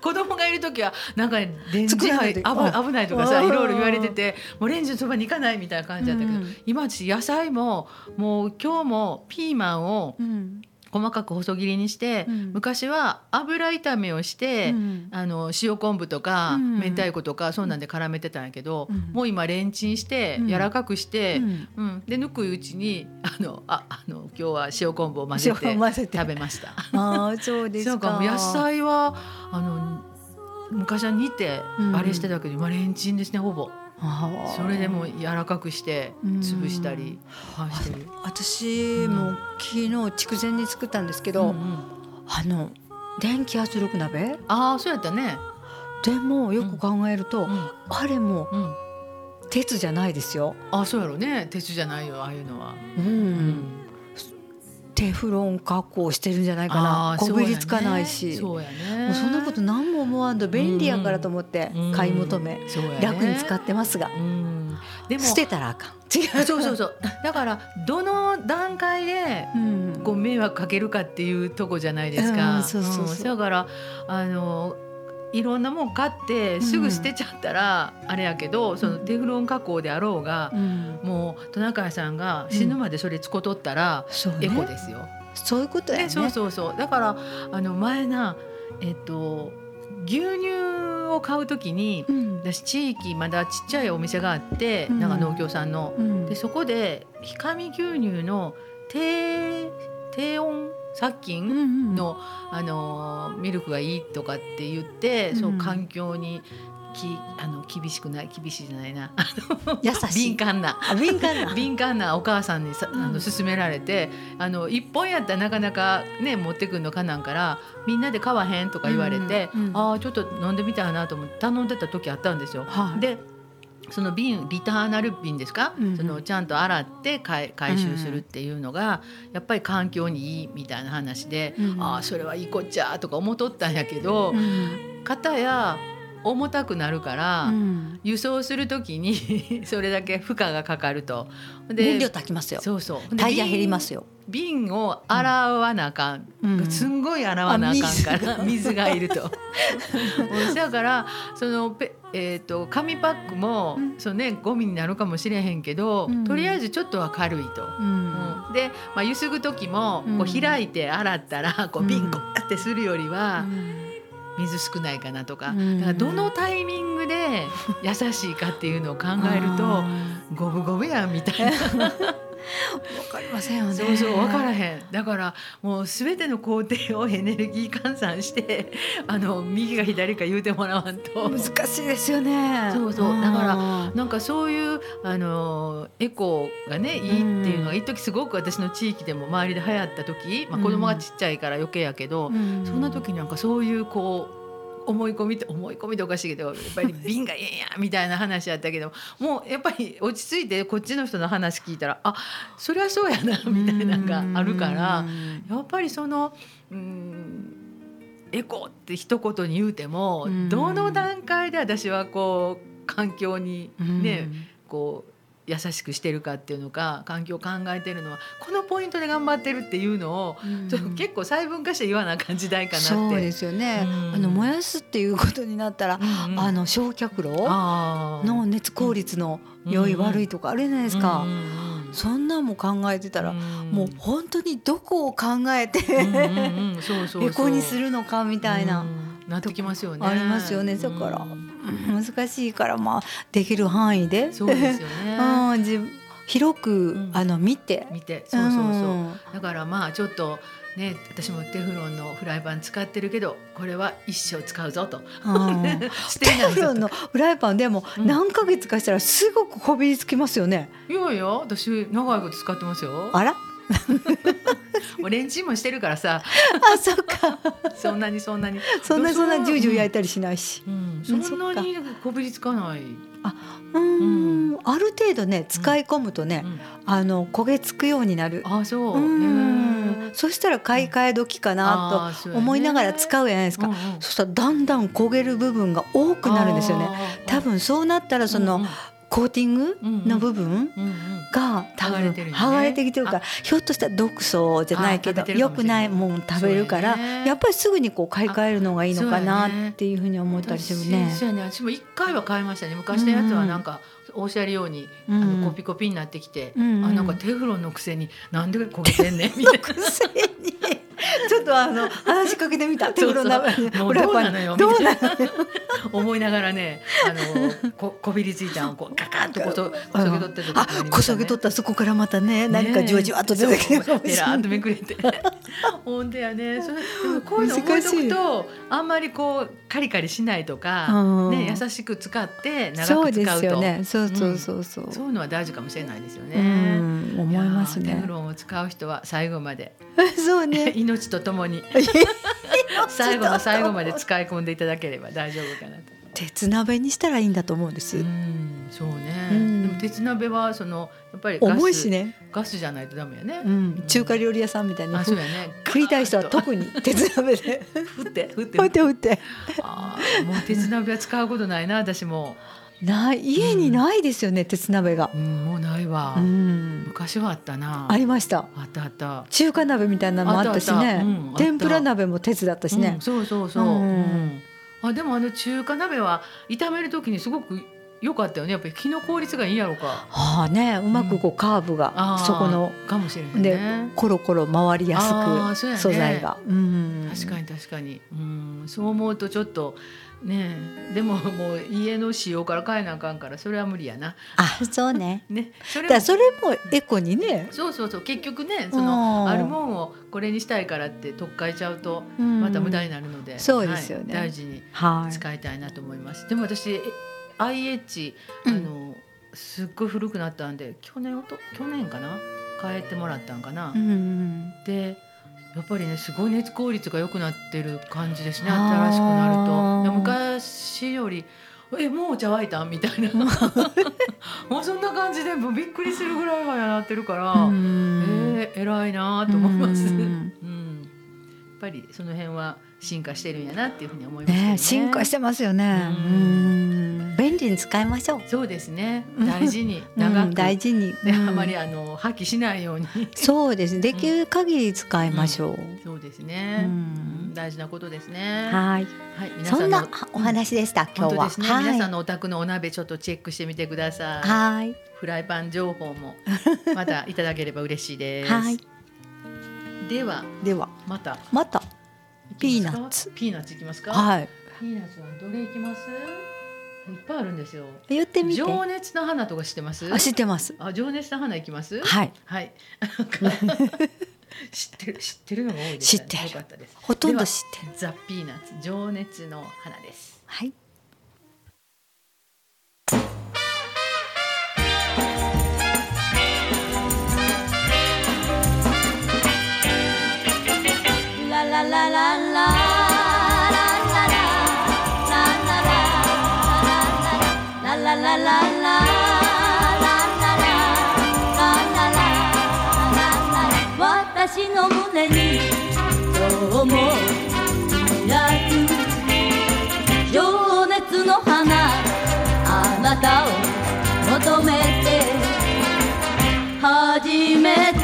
[SPEAKER 1] 子供がいる時はなんか、ね、電磁波危危ないとかさいろいろ言われててもうレンジのそばに行かないみたいな感じだったけど、うん、今私野菜ももう今日もピーマンを、うん細かく細切りにして、うん、昔は油炒めをして、うん、あの塩昆布とか、うん、明太子とかそんなんで絡めてたんやけど、もう今レンチンして柔らかくして、うん。で抜くうちにあのああの今日は塩昆布を混ぜて食べました。
[SPEAKER 2] あそうですか。
[SPEAKER 1] 野菜はあの昔は煮てあれしてたけど、今レンチンですねほぼ。それでも柔らかくして潰したりしてる。
[SPEAKER 2] 私も昨日筑前に作ったんですけど、うんうん、あの電気圧力鍋？
[SPEAKER 1] ああそうやったね。
[SPEAKER 2] でもよく考えると、うん、あれも、鉄じゃないですよ。
[SPEAKER 1] あそうやろうね。鉄じゃないよああいうのは。
[SPEAKER 2] うん、うんテフロン加工してるんじゃないかな。こびりつかないし。
[SPEAKER 1] そうや、ね、
[SPEAKER 2] もうそんなこと何も思わんと便利やからと思って買い求め、楽に使ってますが、でも捨てたらあかん。
[SPEAKER 1] 違う。そうそうそう。だからどの段階でこう迷惑かけるかっていうとこじゃないですか、そうそうそう。だからあのいろんなもん買ってすぐ捨てちゃったらあれやけど、うん、そのテフロン加工であろうが、うん、もうトナカイさんが死ぬまでそれ使うとったら、エコですよ。
[SPEAKER 2] そういうことやね。
[SPEAKER 1] そうそうそう。だからあの前なえっと牛乳を買うときに、うん、私地域まだちっちゃいお店があって、なんか農協さんの、でそこで氷上牛乳の低低温殺菌の,、あのミルクがいいとかって言って、そう環境にきあの厳しくない厳しいじゃないな。
[SPEAKER 2] 優し
[SPEAKER 1] い。敏感な。
[SPEAKER 2] 敏感な。
[SPEAKER 1] 敏感なお母さんにさ、あの勧められてあの一本やったらなかなかね持ってくるのかなんからみんなで買わへんとか言われて、うんうん、ああちょっと飲んでみたいなと思って頼んでた時あったんですよ。はい、でその瓶リターナル瓶ですか、うん、そのちゃんと洗って回収するっていうのが、やっぱり環境にいいみたいな話で、うん、ああそれはいいこっちゃとか思っとったんやけど、うん、片や重たくなるから、輸送する時に それだけ負荷がかかると。
[SPEAKER 2] で燃料炊きますよ。そうそう。タイヤ減りますよ
[SPEAKER 1] 瓶を洗わなあかん、うん、すんごい洗わなあかんから。水。がいると。だからそのペ、えーと、紙パックも、うん、そのねゴミになるかもしれへんけど、うん、とりあえずちょっとは軽いと。で、まあ、ゆすぐ時もこう開いて洗ったらこう瓶こうってするよりは。水少ないかなとか,、だからどのタイミングで優しいかっていうのを考えると五分五分やんみたいな。
[SPEAKER 2] わかりませんよね。
[SPEAKER 1] そうそうわからへん。だからもうすべての工程をエネルギー換算して あの右か左か言うてもらわんと
[SPEAKER 2] 難しいですよね。
[SPEAKER 1] そうそうだからなんかそういうあのエコがねいいっていうのが一時すごく私の地域でも周りで流行った時、まあ子供がちっちゃいから余計やけど、そんな時になんかそういうこう思い込みって思い込みとおかしいけどやっぱり瓶がええやんみたいな話やったけどもうやっぱり落ち着いてこっちの人の話聞いたらあそりゃそうやなみたいなのがあるからやっぱりそのうんエコって一言に言うてもどの段階で私はこう環境にねこう優しくしてるかっていうのか環境を考えてるのはこのポイントで頑張ってるっていうのを、うん、結構細分化して言わなあかん時代かなって。
[SPEAKER 2] そうですよね、うん、あの燃やすっていうことになったら、うんうん、あの焼却炉？の熱効率の良い悪いとかあるじゃないですか。そんなんも考えてたら、もう本当にどこを考えてエコにするのかみたいな、
[SPEAKER 1] なってきますよね。
[SPEAKER 2] ありますよね。だから、難しいからまあできる範囲で。
[SPEAKER 1] そうですよね、
[SPEAKER 2] うん、自広く、うん、あの見て。
[SPEAKER 1] 見て。そうそうそう、うん、だからまあちょっとね、私もテフロンのフライパン使ってるけどこれは一生使うぞと、
[SPEAKER 2] うん、テフロンのフライパンでも何ヶ月かしたらすごくこびりつきますよね、
[SPEAKER 1] いやいや私長いこと使ってますよ。
[SPEAKER 2] あら？
[SPEAKER 1] レンチンもしてるからさ。
[SPEAKER 2] あそっか。
[SPEAKER 1] そんなにそんなに。
[SPEAKER 2] そんなそんなジュージュー焼いたりしないし、
[SPEAKER 1] うん、そんなにこびりつかない。
[SPEAKER 2] あうん、ある程度ね使い込むとね、あの焦げつくようになる。
[SPEAKER 1] あそう。うん。
[SPEAKER 2] そしたら買い替え時かなと思いながら使うじゃないですか、そしたらだんだん焦げる部分が多くなるんですよね。多分そうなったらその、コーティングの部分が多分
[SPEAKER 1] 剥がれて
[SPEAKER 2] きてるからひょっとしたら毒素じゃないけどよく
[SPEAKER 1] な
[SPEAKER 2] いもん食べるから
[SPEAKER 1] や
[SPEAKER 2] っぱりすぐにこう買い替えるのがいいのかなっていうふうに思ったりするね。
[SPEAKER 1] 私も一回は買いましたね。昔のやつはなんかおっしゃるように、あのコピコピになってきて、あなんかテフロンのくせになんで焦げてんねんみたいな。
[SPEAKER 2] ちょっとあの話しかけてみた。テフロンな
[SPEAKER 1] どうなのよ。
[SPEAKER 2] どうな
[SPEAKER 1] の。思いながらね、あのここびりついたんをこうガカンとこそこそげ取った時
[SPEAKER 2] あこそげ取ったそこからまたね何かじわじわと出てき
[SPEAKER 1] てえらっとめくれて。ほんでやね、それこういうの覚いとくとあんまりこうカリカリしないとかね優しく使って長く使うと。
[SPEAKER 2] そうですよね。そうそうそうそう
[SPEAKER 1] そう、うん、そういうのは大事かもしれないですよね、
[SPEAKER 2] 思いますね
[SPEAKER 1] テフロンを使う人は最後まで
[SPEAKER 2] そうね
[SPEAKER 1] 命と ともに最後の最後まで使い込んでいただければ大丈夫かなと
[SPEAKER 2] 鉄鍋にしたらいいんだと思うんです。
[SPEAKER 1] うそうね、
[SPEAKER 2] うん、
[SPEAKER 1] でも鉄鍋はそのやっぱり
[SPEAKER 2] 重いしね。
[SPEAKER 1] ガスじゃないとダメよね。
[SPEAKER 2] うん、中華料理屋さんみたいな。
[SPEAKER 1] あそうやね。
[SPEAKER 2] 食いたい人は特に鉄鍋で。
[SPEAKER 1] 振って振って
[SPEAKER 2] 振って振って。
[SPEAKER 1] ああ、もう鉄鍋は使うことないな私も。
[SPEAKER 2] ない家にないですよね、うん、鉄鍋が、
[SPEAKER 1] うん、もうないわ、
[SPEAKER 2] うん、
[SPEAKER 1] 昔はあったな。
[SPEAKER 2] ありました。
[SPEAKER 1] あったあった。
[SPEAKER 2] 中華鍋みたいなのもあったしね。天ぷら鍋も鉄だったしね、
[SPEAKER 1] そうそうそう、あでもあの中華鍋は炒める時にすごくよかったよね。やっぱり気の効率がいいやろうか。
[SPEAKER 2] はあね。うまくこうカーブが、そこの
[SPEAKER 1] かもしれない、
[SPEAKER 2] でコロコロ回りやすく素材が。
[SPEAKER 1] 確かに確かに、うん、そう思うとちょっとねでももう家の仕様から変えなあかんからそれは無理やな。
[SPEAKER 2] あそうね。
[SPEAKER 1] ね。それ
[SPEAKER 2] だそれもエコにね。
[SPEAKER 1] そうそうそう。結局ねそのあるもんをこれにしたいからって取っかえちゃうとまた無駄になるので、うん、
[SPEAKER 2] そうですよね、
[SPEAKER 1] はい、大事に使いたいなと思います。はい、でも私 IH あの、すっごい古くなったんで去年と去年かな？変えてもらったんかな？
[SPEAKER 2] うん、
[SPEAKER 1] でやっぱりねすごい熱効率が良くなってる感じですね新しくなると。昔よりえもうお茶沸いた？みたいな。もうそんな感じでもうびっくりするぐらいはやってるから、
[SPEAKER 2] うん、
[SPEAKER 1] えー、偉いなと思います。
[SPEAKER 2] う
[SPEAKER 1] ん、やっぱりその辺は進化してるんやなっていうふうに思いますね、
[SPEAKER 2] ね、進化してますよね。
[SPEAKER 1] う
[SPEAKER 2] ん。便利に使いましょう。
[SPEAKER 1] そうですね。大事に長く、
[SPEAKER 2] 大事に、
[SPEAKER 1] ね、あまりあの破棄しないように。
[SPEAKER 2] そうですね。できる限り使いましょう、
[SPEAKER 1] そうですね。大事なことですね。
[SPEAKER 2] はい、
[SPEAKER 1] はい、皆
[SPEAKER 2] さんなお話でした今日は、
[SPEAKER 1] ね。
[SPEAKER 2] はい、
[SPEAKER 1] 皆さんのお宅のお鍋ちょっとチェックしてみてください。
[SPEAKER 2] はい。
[SPEAKER 1] フライパン情報も またいただければ嬉しいです。
[SPEAKER 2] はい。
[SPEAKER 1] では
[SPEAKER 2] では。
[SPEAKER 1] また。
[SPEAKER 2] また。ピーナッツ。
[SPEAKER 1] ピーナッツいきますか？
[SPEAKER 2] はい。
[SPEAKER 1] ピーナッツはどれいきます？いっぱいあるんですよ。
[SPEAKER 2] 言ってみ
[SPEAKER 1] 情熱の花とか知ってます？
[SPEAKER 2] あ、知ってます。
[SPEAKER 1] あ、情熱の花いきます？
[SPEAKER 2] はい。
[SPEAKER 1] はい。知ってる、知ってるのが多いです、ね。
[SPEAKER 2] 知ってる。ほとんど知ってる。
[SPEAKER 1] ザピーナッツ、情熱の花です。
[SPEAKER 2] はい。
[SPEAKER 3] 私の胸に今日も開く情熱の花あなたを求めて初めて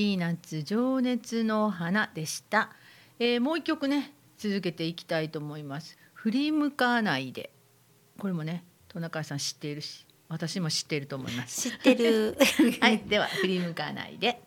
[SPEAKER 1] ピーナッツ情熱の花でした、えーもう一曲ね続けていきたいと思います。振り向かないで。これもねトナカイさん知っているし私も知っていると思います。
[SPEAKER 2] 知ってる。
[SPEAKER 1] はいでは振り向かないで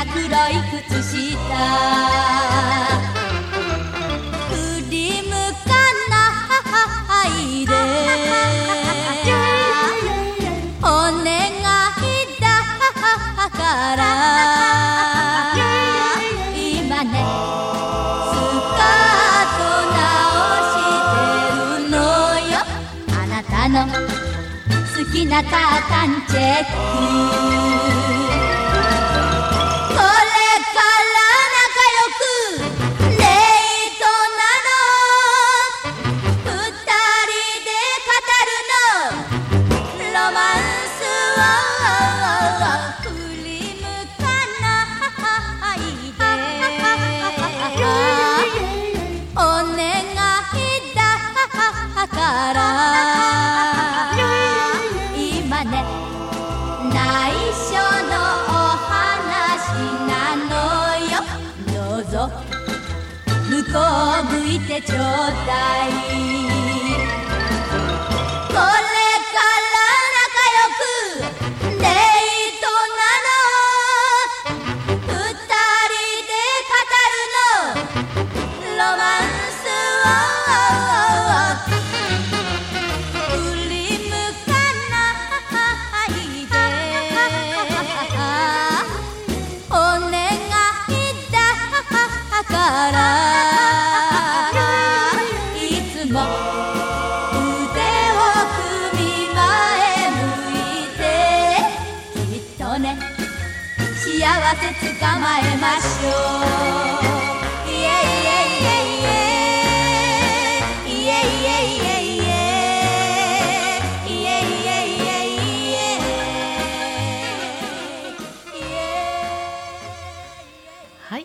[SPEAKER 3] な黒い靴下振り向かないでお願いだから今ねスカート直してるのよあなたの好きなカータンチェックちょうだい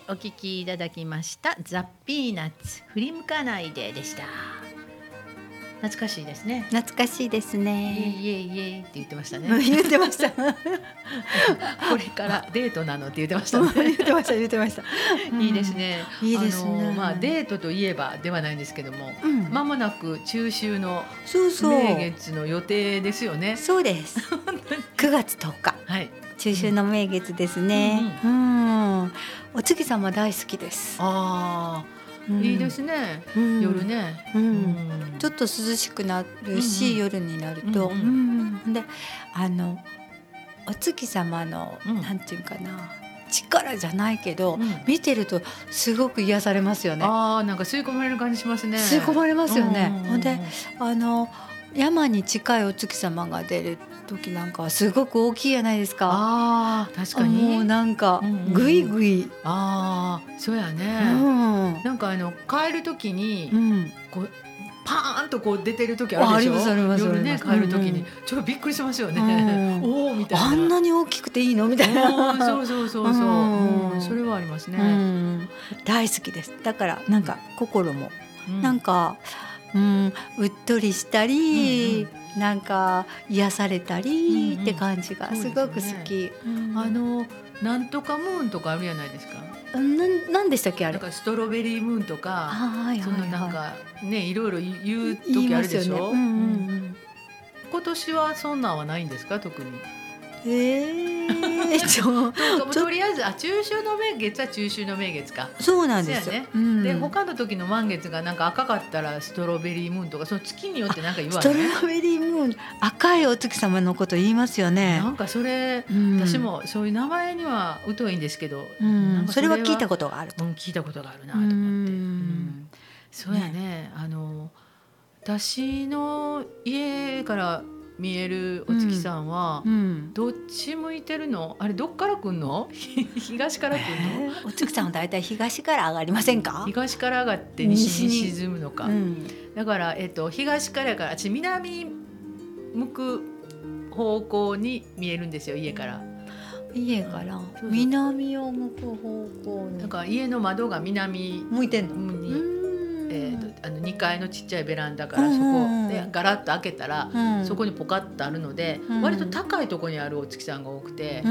[SPEAKER 3] お
[SPEAKER 1] 聞きいただきましたザ・ピーナッツ振り向かないででした。懐かしいですね。
[SPEAKER 2] 懐かしいですね。
[SPEAKER 1] イイエイイエイって言ってましたね。
[SPEAKER 2] 言ってました。
[SPEAKER 1] これからデートなのって言ってました
[SPEAKER 2] 言
[SPEAKER 1] ね
[SPEAKER 2] ってました言ってました。
[SPEAKER 1] いいですね。
[SPEAKER 2] いいですね。
[SPEAKER 1] まあデートといえばではないんですけども、
[SPEAKER 2] うん。
[SPEAKER 1] まもなく中秋の名月の予定ですよね。
[SPEAKER 2] そうです。9月10日。
[SPEAKER 1] はい。
[SPEAKER 2] 中秋の名月ですね。うんお月様大好きです。
[SPEAKER 1] ああ、いいですね。
[SPEAKER 2] うん。
[SPEAKER 1] 夜ね。
[SPEAKER 2] うん。
[SPEAKER 1] ん。
[SPEAKER 2] ちょっと涼しくなるし、
[SPEAKER 1] うんうん。
[SPEAKER 2] 夜になると、
[SPEAKER 1] う
[SPEAKER 2] うん
[SPEAKER 1] うん。
[SPEAKER 2] んであのお月様の、
[SPEAKER 1] うん。
[SPEAKER 2] なんていうかな力じゃないけど、
[SPEAKER 1] うん。
[SPEAKER 2] 見てるとすごく癒されますよね。
[SPEAKER 1] ああ、なんか吸い込まれる感じしますね。
[SPEAKER 2] 吸い込まれますよね。ほんであの山に近いお月様が出る時なんかはすごく大きいじゃないですか。
[SPEAKER 1] ああ、確か
[SPEAKER 2] もう
[SPEAKER 1] に。
[SPEAKER 2] なんかぐいぐい。
[SPEAKER 1] ああ、そうや
[SPEAKER 2] う
[SPEAKER 1] ね。
[SPEAKER 2] ん
[SPEAKER 1] なんかあの帰る時に
[SPEAKER 2] うん
[SPEAKER 1] こうパーンとこう出てる時あるでしょ？夜ね帰る時に
[SPEAKER 2] うんうん
[SPEAKER 1] ちょっとびっくりしますよね。
[SPEAKER 2] うん
[SPEAKER 1] おおみたいな。
[SPEAKER 2] あんなに大きくていいの？みたい
[SPEAKER 1] うん
[SPEAKER 2] な。
[SPEAKER 1] そうそうそうそう、
[SPEAKER 2] うん
[SPEAKER 1] うんそれはありますね。
[SPEAKER 2] うん、大好きですだからなんか心も
[SPEAKER 1] うん
[SPEAKER 2] なんか、うん、うっとりしたり、なんか癒されたり
[SPEAKER 1] うんうん
[SPEAKER 2] って感じがすごく好き。うん
[SPEAKER 1] あのなんとかムーンとかあるじゃないですか？
[SPEAKER 2] なんなんでしたっけあれ？
[SPEAKER 1] なんかストロベリームーンとか、
[SPEAKER 2] はい
[SPEAKER 1] そのなんかねいろいろ言う時あ
[SPEAKER 2] ま
[SPEAKER 1] るでしょ？
[SPEAKER 2] ね。うんうんうん
[SPEAKER 1] 今年はそんなんはないんですか？特に。
[SPEAKER 2] えーねちょ
[SPEAKER 1] とりあえずあ中秋の名月は中秋の名月か。
[SPEAKER 2] そうなんですよ。
[SPEAKER 1] ね、うん、で他の時の満月がなんか赤かったらストロベリームーンとかその月によってなんか言わ
[SPEAKER 2] れストロベリームーン赤いお月様のこと言いますよね。
[SPEAKER 1] なんかそれ、うん、私もそういう名前には疎いんですけど、
[SPEAKER 2] うん、それは聞いたことがある
[SPEAKER 1] うん、聞いたことがあるなと思って、うん。そうやね、ね、あの私の家から見えるお月さんは、うん、どっち向いてるの？あれどっから来んの？東から来ん
[SPEAKER 2] の、えー、お月さんはだいたい東から上がりませんか？
[SPEAKER 1] 東から上がって西に沈むのか、うん、だから、えっと、東からから私南向く方向に見えるんですよ家から。
[SPEAKER 2] 家から？南を向く方向に。
[SPEAKER 1] だから家の窓が南
[SPEAKER 2] 向いてんの？
[SPEAKER 1] にえーと、あの2階のちっちゃいベランダからそこでガラッと開けたら、そこにポカッとあるので、割と高いとこにあるお月さんが多くて、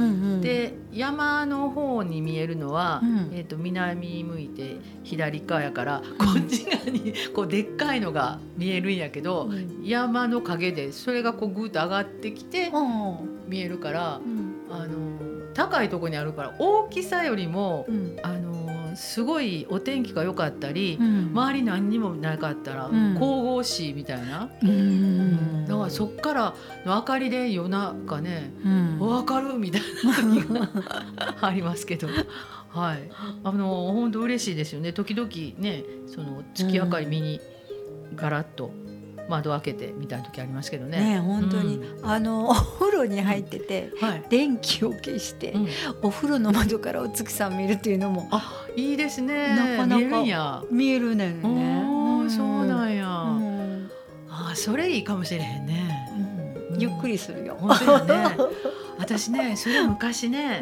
[SPEAKER 1] で山の方に見えるのは、えーと、南向いて左側やからこっち側にこうでっかいのが見えるんやけど、山の陰でそれがこうグーッと上がってきて見えるから、あの高いとこにあるから大きさよりも、あのすごいお天気が良かったり、うん、周り何にもなかったら、神々しいみたいな、うん、だからそっからの明かりで夜中ね、うん、分かるみたいな時がありますけど。はい、あの本当嬉しいですよね。時々ねその月明かり見にガラッと窓開けてみたいな時ありますけどね。
[SPEAKER 2] ね本当に、うん、あのお風呂に入ってて、うんはい、電気を消して、うん、お風呂の窓からお月さん見るっていうのも
[SPEAKER 1] あいいですね。なかなか
[SPEAKER 2] 見えるね
[SPEAKER 1] ね。そうなんや。あそれいいかもしれへんね。
[SPEAKER 2] ゆっくりするよ。
[SPEAKER 1] 本当ね。私ねそれ昔ね、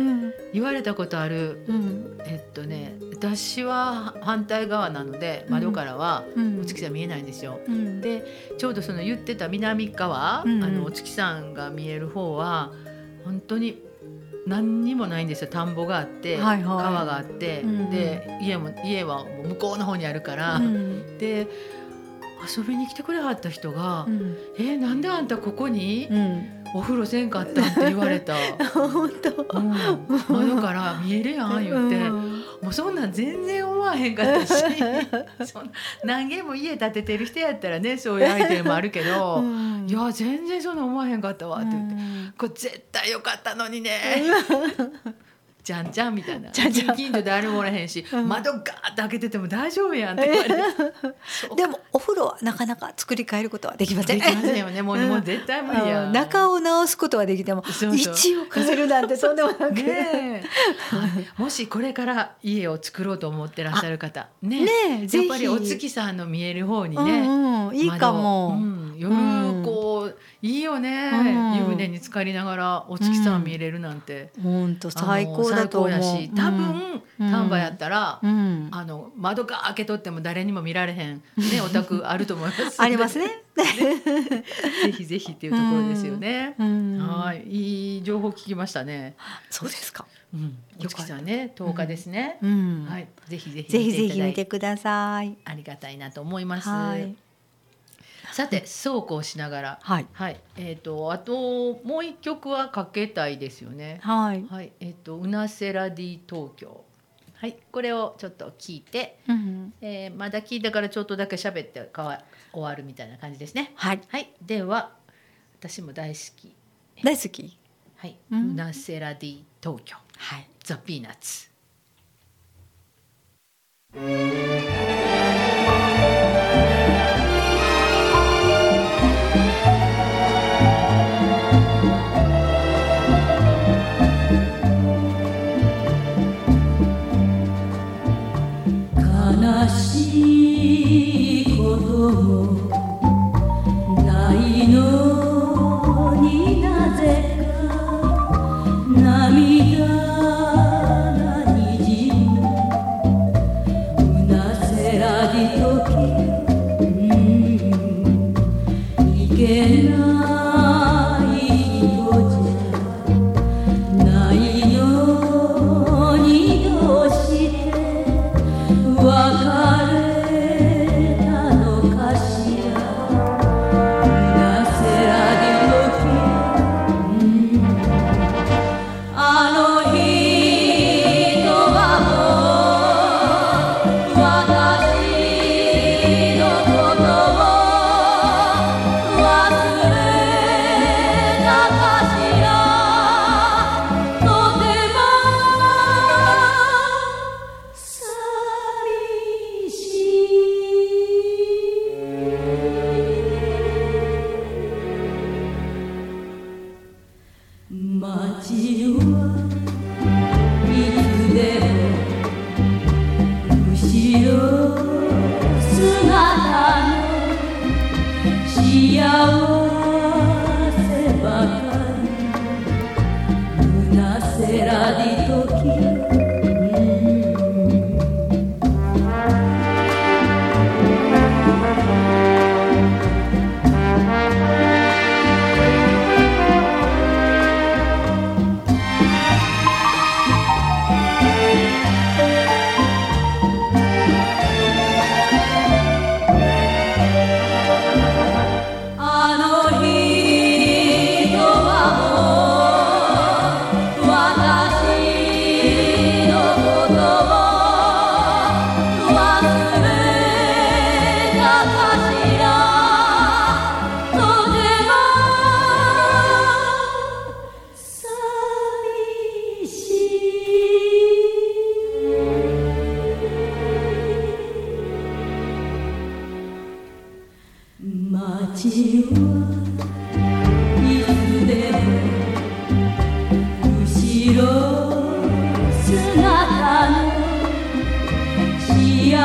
[SPEAKER 1] 言われたことある、えっとね私は反対側なので窓からはお月さん見えないんですよ。でちょうどその言ってた南側、あのお月さんが見える方は本当に何にもないんですよ。田んぼがあって、はいはい、川があって、うん、で家も家はもう向こうの方にあるから、うん、で遊びに来てくれはった人が「うん、えー、なんであんたここに、お風呂せんかった?」って言われた。
[SPEAKER 2] 本当、うん、
[SPEAKER 1] 窓から見えるやん言って、うん、もうそんなん全然思わへんかったし。そん何軒も家建ててる人やったらねそういうアイテムもあるけど、うん、いや全然そんな思わへんかったわって言って、これ絶対よかったのにね。じゃんじゃんみたいな。近所誰もおらへんし、うん、窓ガーッと開けてても大丈夫やんって言われて。
[SPEAKER 2] でもお風呂はなかなか作り変えることはできません。
[SPEAKER 1] できませんよね。もう,、もう絶対無理や、
[SPEAKER 2] 中を直すことはできても位置を変えるなんてとんでもなく。
[SPEAKER 1] ね、もしこれから家を作ろうと思ってらっしゃる方。ねねやっぱりお月さんの見える方にね、
[SPEAKER 2] うんうん、いいかも、
[SPEAKER 1] うん、夜こう、いいよね、湯船に浸かりながらお月さん見れるなんて、
[SPEAKER 2] 本当最高だと
[SPEAKER 1] やし多分、丹波やったら、あの窓が開けとっても誰にも見られへんねお宅あると思います。
[SPEAKER 2] あります ね。
[SPEAKER 1] ぜひぜひっていうところですよね、はい。いい情報聞きましたね。
[SPEAKER 2] そうですか。
[SPEAKER 1] うん、お月さんね10日ですね、はい、ぜひぜひ
[SPEAKER 2] ぜひぜひ見てください。
[SPEAKER 1] ありがたいなと思います、はいさてそうこうしながら、はい、はい、えっ、ー、とあともう一曲はかけたいですよね。
[SPEAKER 2] はい。
[SPEAKER 1] はい、えっ、ー、とウナセラディ東京。はい、これをちょっと聞いて、うん、えー、まだ聞いたからちょっとだけ喋ってかわ終わるみたいな感じですね。
[SPEAKER 2] はい。
[SPEAKER 1] はい、では私も大好き。
[SPEAKER 2] 大好き？
[SPEAKER 1] はい、うん、ウナセラディ東京。
[SPEAKER 2] はい。
[SPEAKER 1] ザピーナッツ。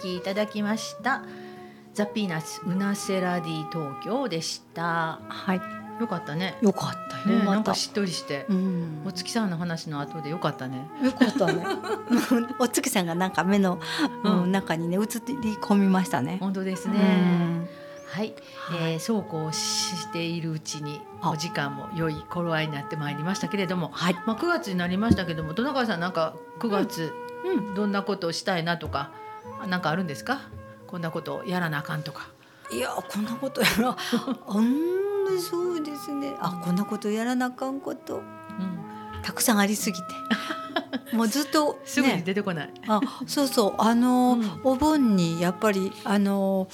[SPEAKER 3] きい
[SPEAKER 1] ただきました。ザピーナッツウナセラディ東京でした。
[SPEAKER 2] はい
[SPEAKER 1] よかったね。
[SPEAKER 2] よかった
[SPEAKER 1] ね、
[SPEAKER 2] よまた
[SPEAKER 1] なんかしっとりして
[SPEAKER 2] う。ん
[SPEAKER 1] お月さんの話の後でよかったね。
[SPEAKER 2] よかったねお月さんがなんか目の、
[SPEAKER 1] うん
[SPEAKER 2] うん、中にね映り込みましたね
[SPEAKER 1] 本当ですね。
[SPEAKER 2] うん
[SPEAKER 1] はい、えーそうこうしているうちにお時間も良い頃合いになってまいりましたけれども、
[SPEAKER 2] はい
[SPEAKER 1] まあ9月になりましたけども、戸中さんなんか9月
[SPEAKER 2] うん
[SPEAKER 1] どんなことをしたいなとか、なんかあるんですか？こんなことをやらなあかんとか。
[SPEAKER 2] いやこんなことやら うんそうですね。あこんなことやらなあかんこと。
[SPEAKER 1] うん、
[SPEAKER 2] たくさんありすぎて。もうずっと
[SPEAKER 1] すぐに
[SPEAKER 2] ね。
[SPEAKER 1] 出てこない。
[SPEAKER 2] あそうそう。あの、
[SPEAKER 1] うん。
[SPEAKER 2] お盆にやっぱりあの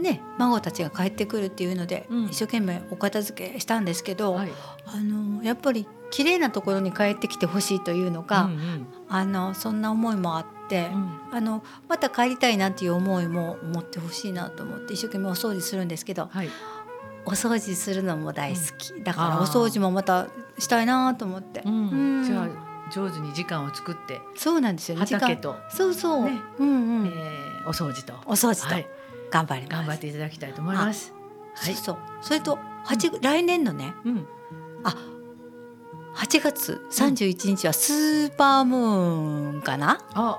[SPEAKER 2] ね孫たちが帰ってくるっていうので、
[SPEAKER 1] うん。
[SPEAKER 2] 一生懸命お片付けしたんですけど、
[SPEAKER 1] はい。
[SPEAKER 2] あのやっぱり綺麗なところに帰ってきてほしいというのか、
[SPEAKER 1] うん
[SPEAKER 2] あのそんな思いもあって、
[SPEAKER 1] うん。
[SPEAKER 2] あのまた帰りたいなっていう思いも持ってほしいなと思って一生懸命お掃除するんですけど
[SPEAKER 1] はい。
[SPEAKER 2] お掃除するのも大好き、だからお掃除もまたしたいなと思って、
[SPEAKER 1] うん。
[SPEAKER 2] うん。
[SPEAKER 1] じゃあ上手に時間を作って
[SPEAKER 2] そうなんですよね時間
[SPEAKER 1] 畑と、
[SPEAKER 2] そうそう、
[SPEAKER 1] ね
[SPEAKER 2] うんうん、
[SPEAKER 1] えーお掃除と
[SPEAKER 2] お掃除と
[SPEAKER 1] はい
[SPEAKER 2] 頑張ります、
[SPEAKER 1] 頑張っていただきたいと思います。はい。
[SPEAKER 2] そうそうそれと8、来年のね
[SPEAKER 1] うん。
[SPEAKER 2] あ8月31日はスーパームーンかな、
[SPEAKER 1] あ、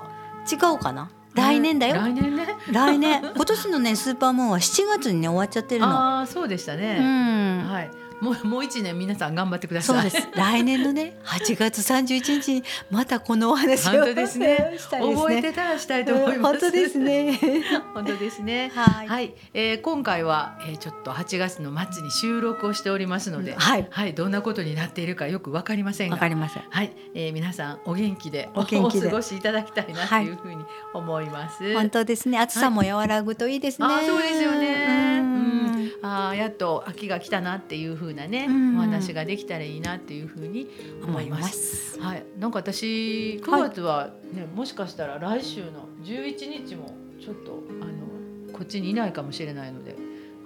[SPEAKER 2] 違うかな？来年だよ
[SPEAKER 1] 来年ね。
[SPEAKER 2] 来年 今年のねスーパームーンは7月にね終わっちゃってるの。
[SPEAKER 1] ああ、そうでした
[SPEAKER 2] う
[SPEAKER 1] ね。
[SPEAKER 2] ん、
[SPEAKER 1] はい。もうもう一年皆さん頑張ってください。
[SPEAKER 2] そうです。来年のね 8月31日にまたこのお話を
[SPEAKER 1] 本当ですね
[SPEAKER 2] したいですね。
[SPEAKER 1] 覚えてたらしたいと思います。
[SPEAKER 2] うん本当です。ね。
[SPEAKER 1] 本当ですね。
[SPEAKER 2] はい
[SPEAKER 1] はい、えー今回は、えーちょっと8月の末に収録をしておりますので、
[SPEAKER 2] はい
[SPEAKER 1] はい、どんなことになっているかよくわかりませんが
[SPEAKER 2] わか、りません。
[SPEAKER 1] はい、えー皆さんお元気で
[SPEAKER 2] お元気で
[SPEAKER 1] お過ごしいただきたいなというふうに思います。
[SPEAKER 2] 本当ですね。暑さも和らぐといいですね。
[SPEAKER 1] あーそうですよね。
[SPEAKER 2] うん
[SPEAKER 1] うん、あーやっと秋が来たなっていう風なね、
[SPEAKER 2] うん
[SPEAKER 1] お話ができたらいいなっていう風に思います。
[SPEAKER 2] す。
[SPEAKER 1] はい、なんか私9月はね、もしかしたら来週の11日もちょっとあのこっちにいないかもしれないので、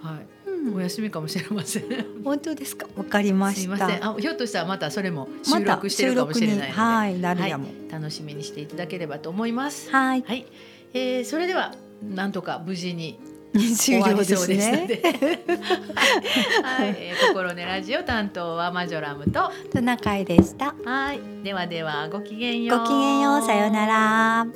[SPEAKER 1] はい、
[SPEAKER 2] うん
[SPEAKER 1] お休みかもしれません。
[SPEAKER 2] 本当ですか？わかりました。
[SPEAKER 1] すいません。あ、ひょっとしたらまたそれも収録してるかもしれないので、
[SPEAKER 2] はいなるやも。
[SPEAKER 1] 楽しみにしていただければと思います。
[SPEAKER 2] はい。
[SPEAKER 1] はい、えー、それではなんとか無事に
[SPEAKER 2] 終
[SPEAKER 1] 終わ
[SPEAKER 2] 了です
[SPEAKER 1] りそうですの
[SPEAKER 2] ね。
[SPEAKER 1] で、はい、えー、心ねラジオ担当はマジョラムと、
[SPEAKER 2] トナカイでした。
[SPEAKER 1] はい、ではではごきげんよう。
[SPEAKER 2] ごきげんよう。さようなら。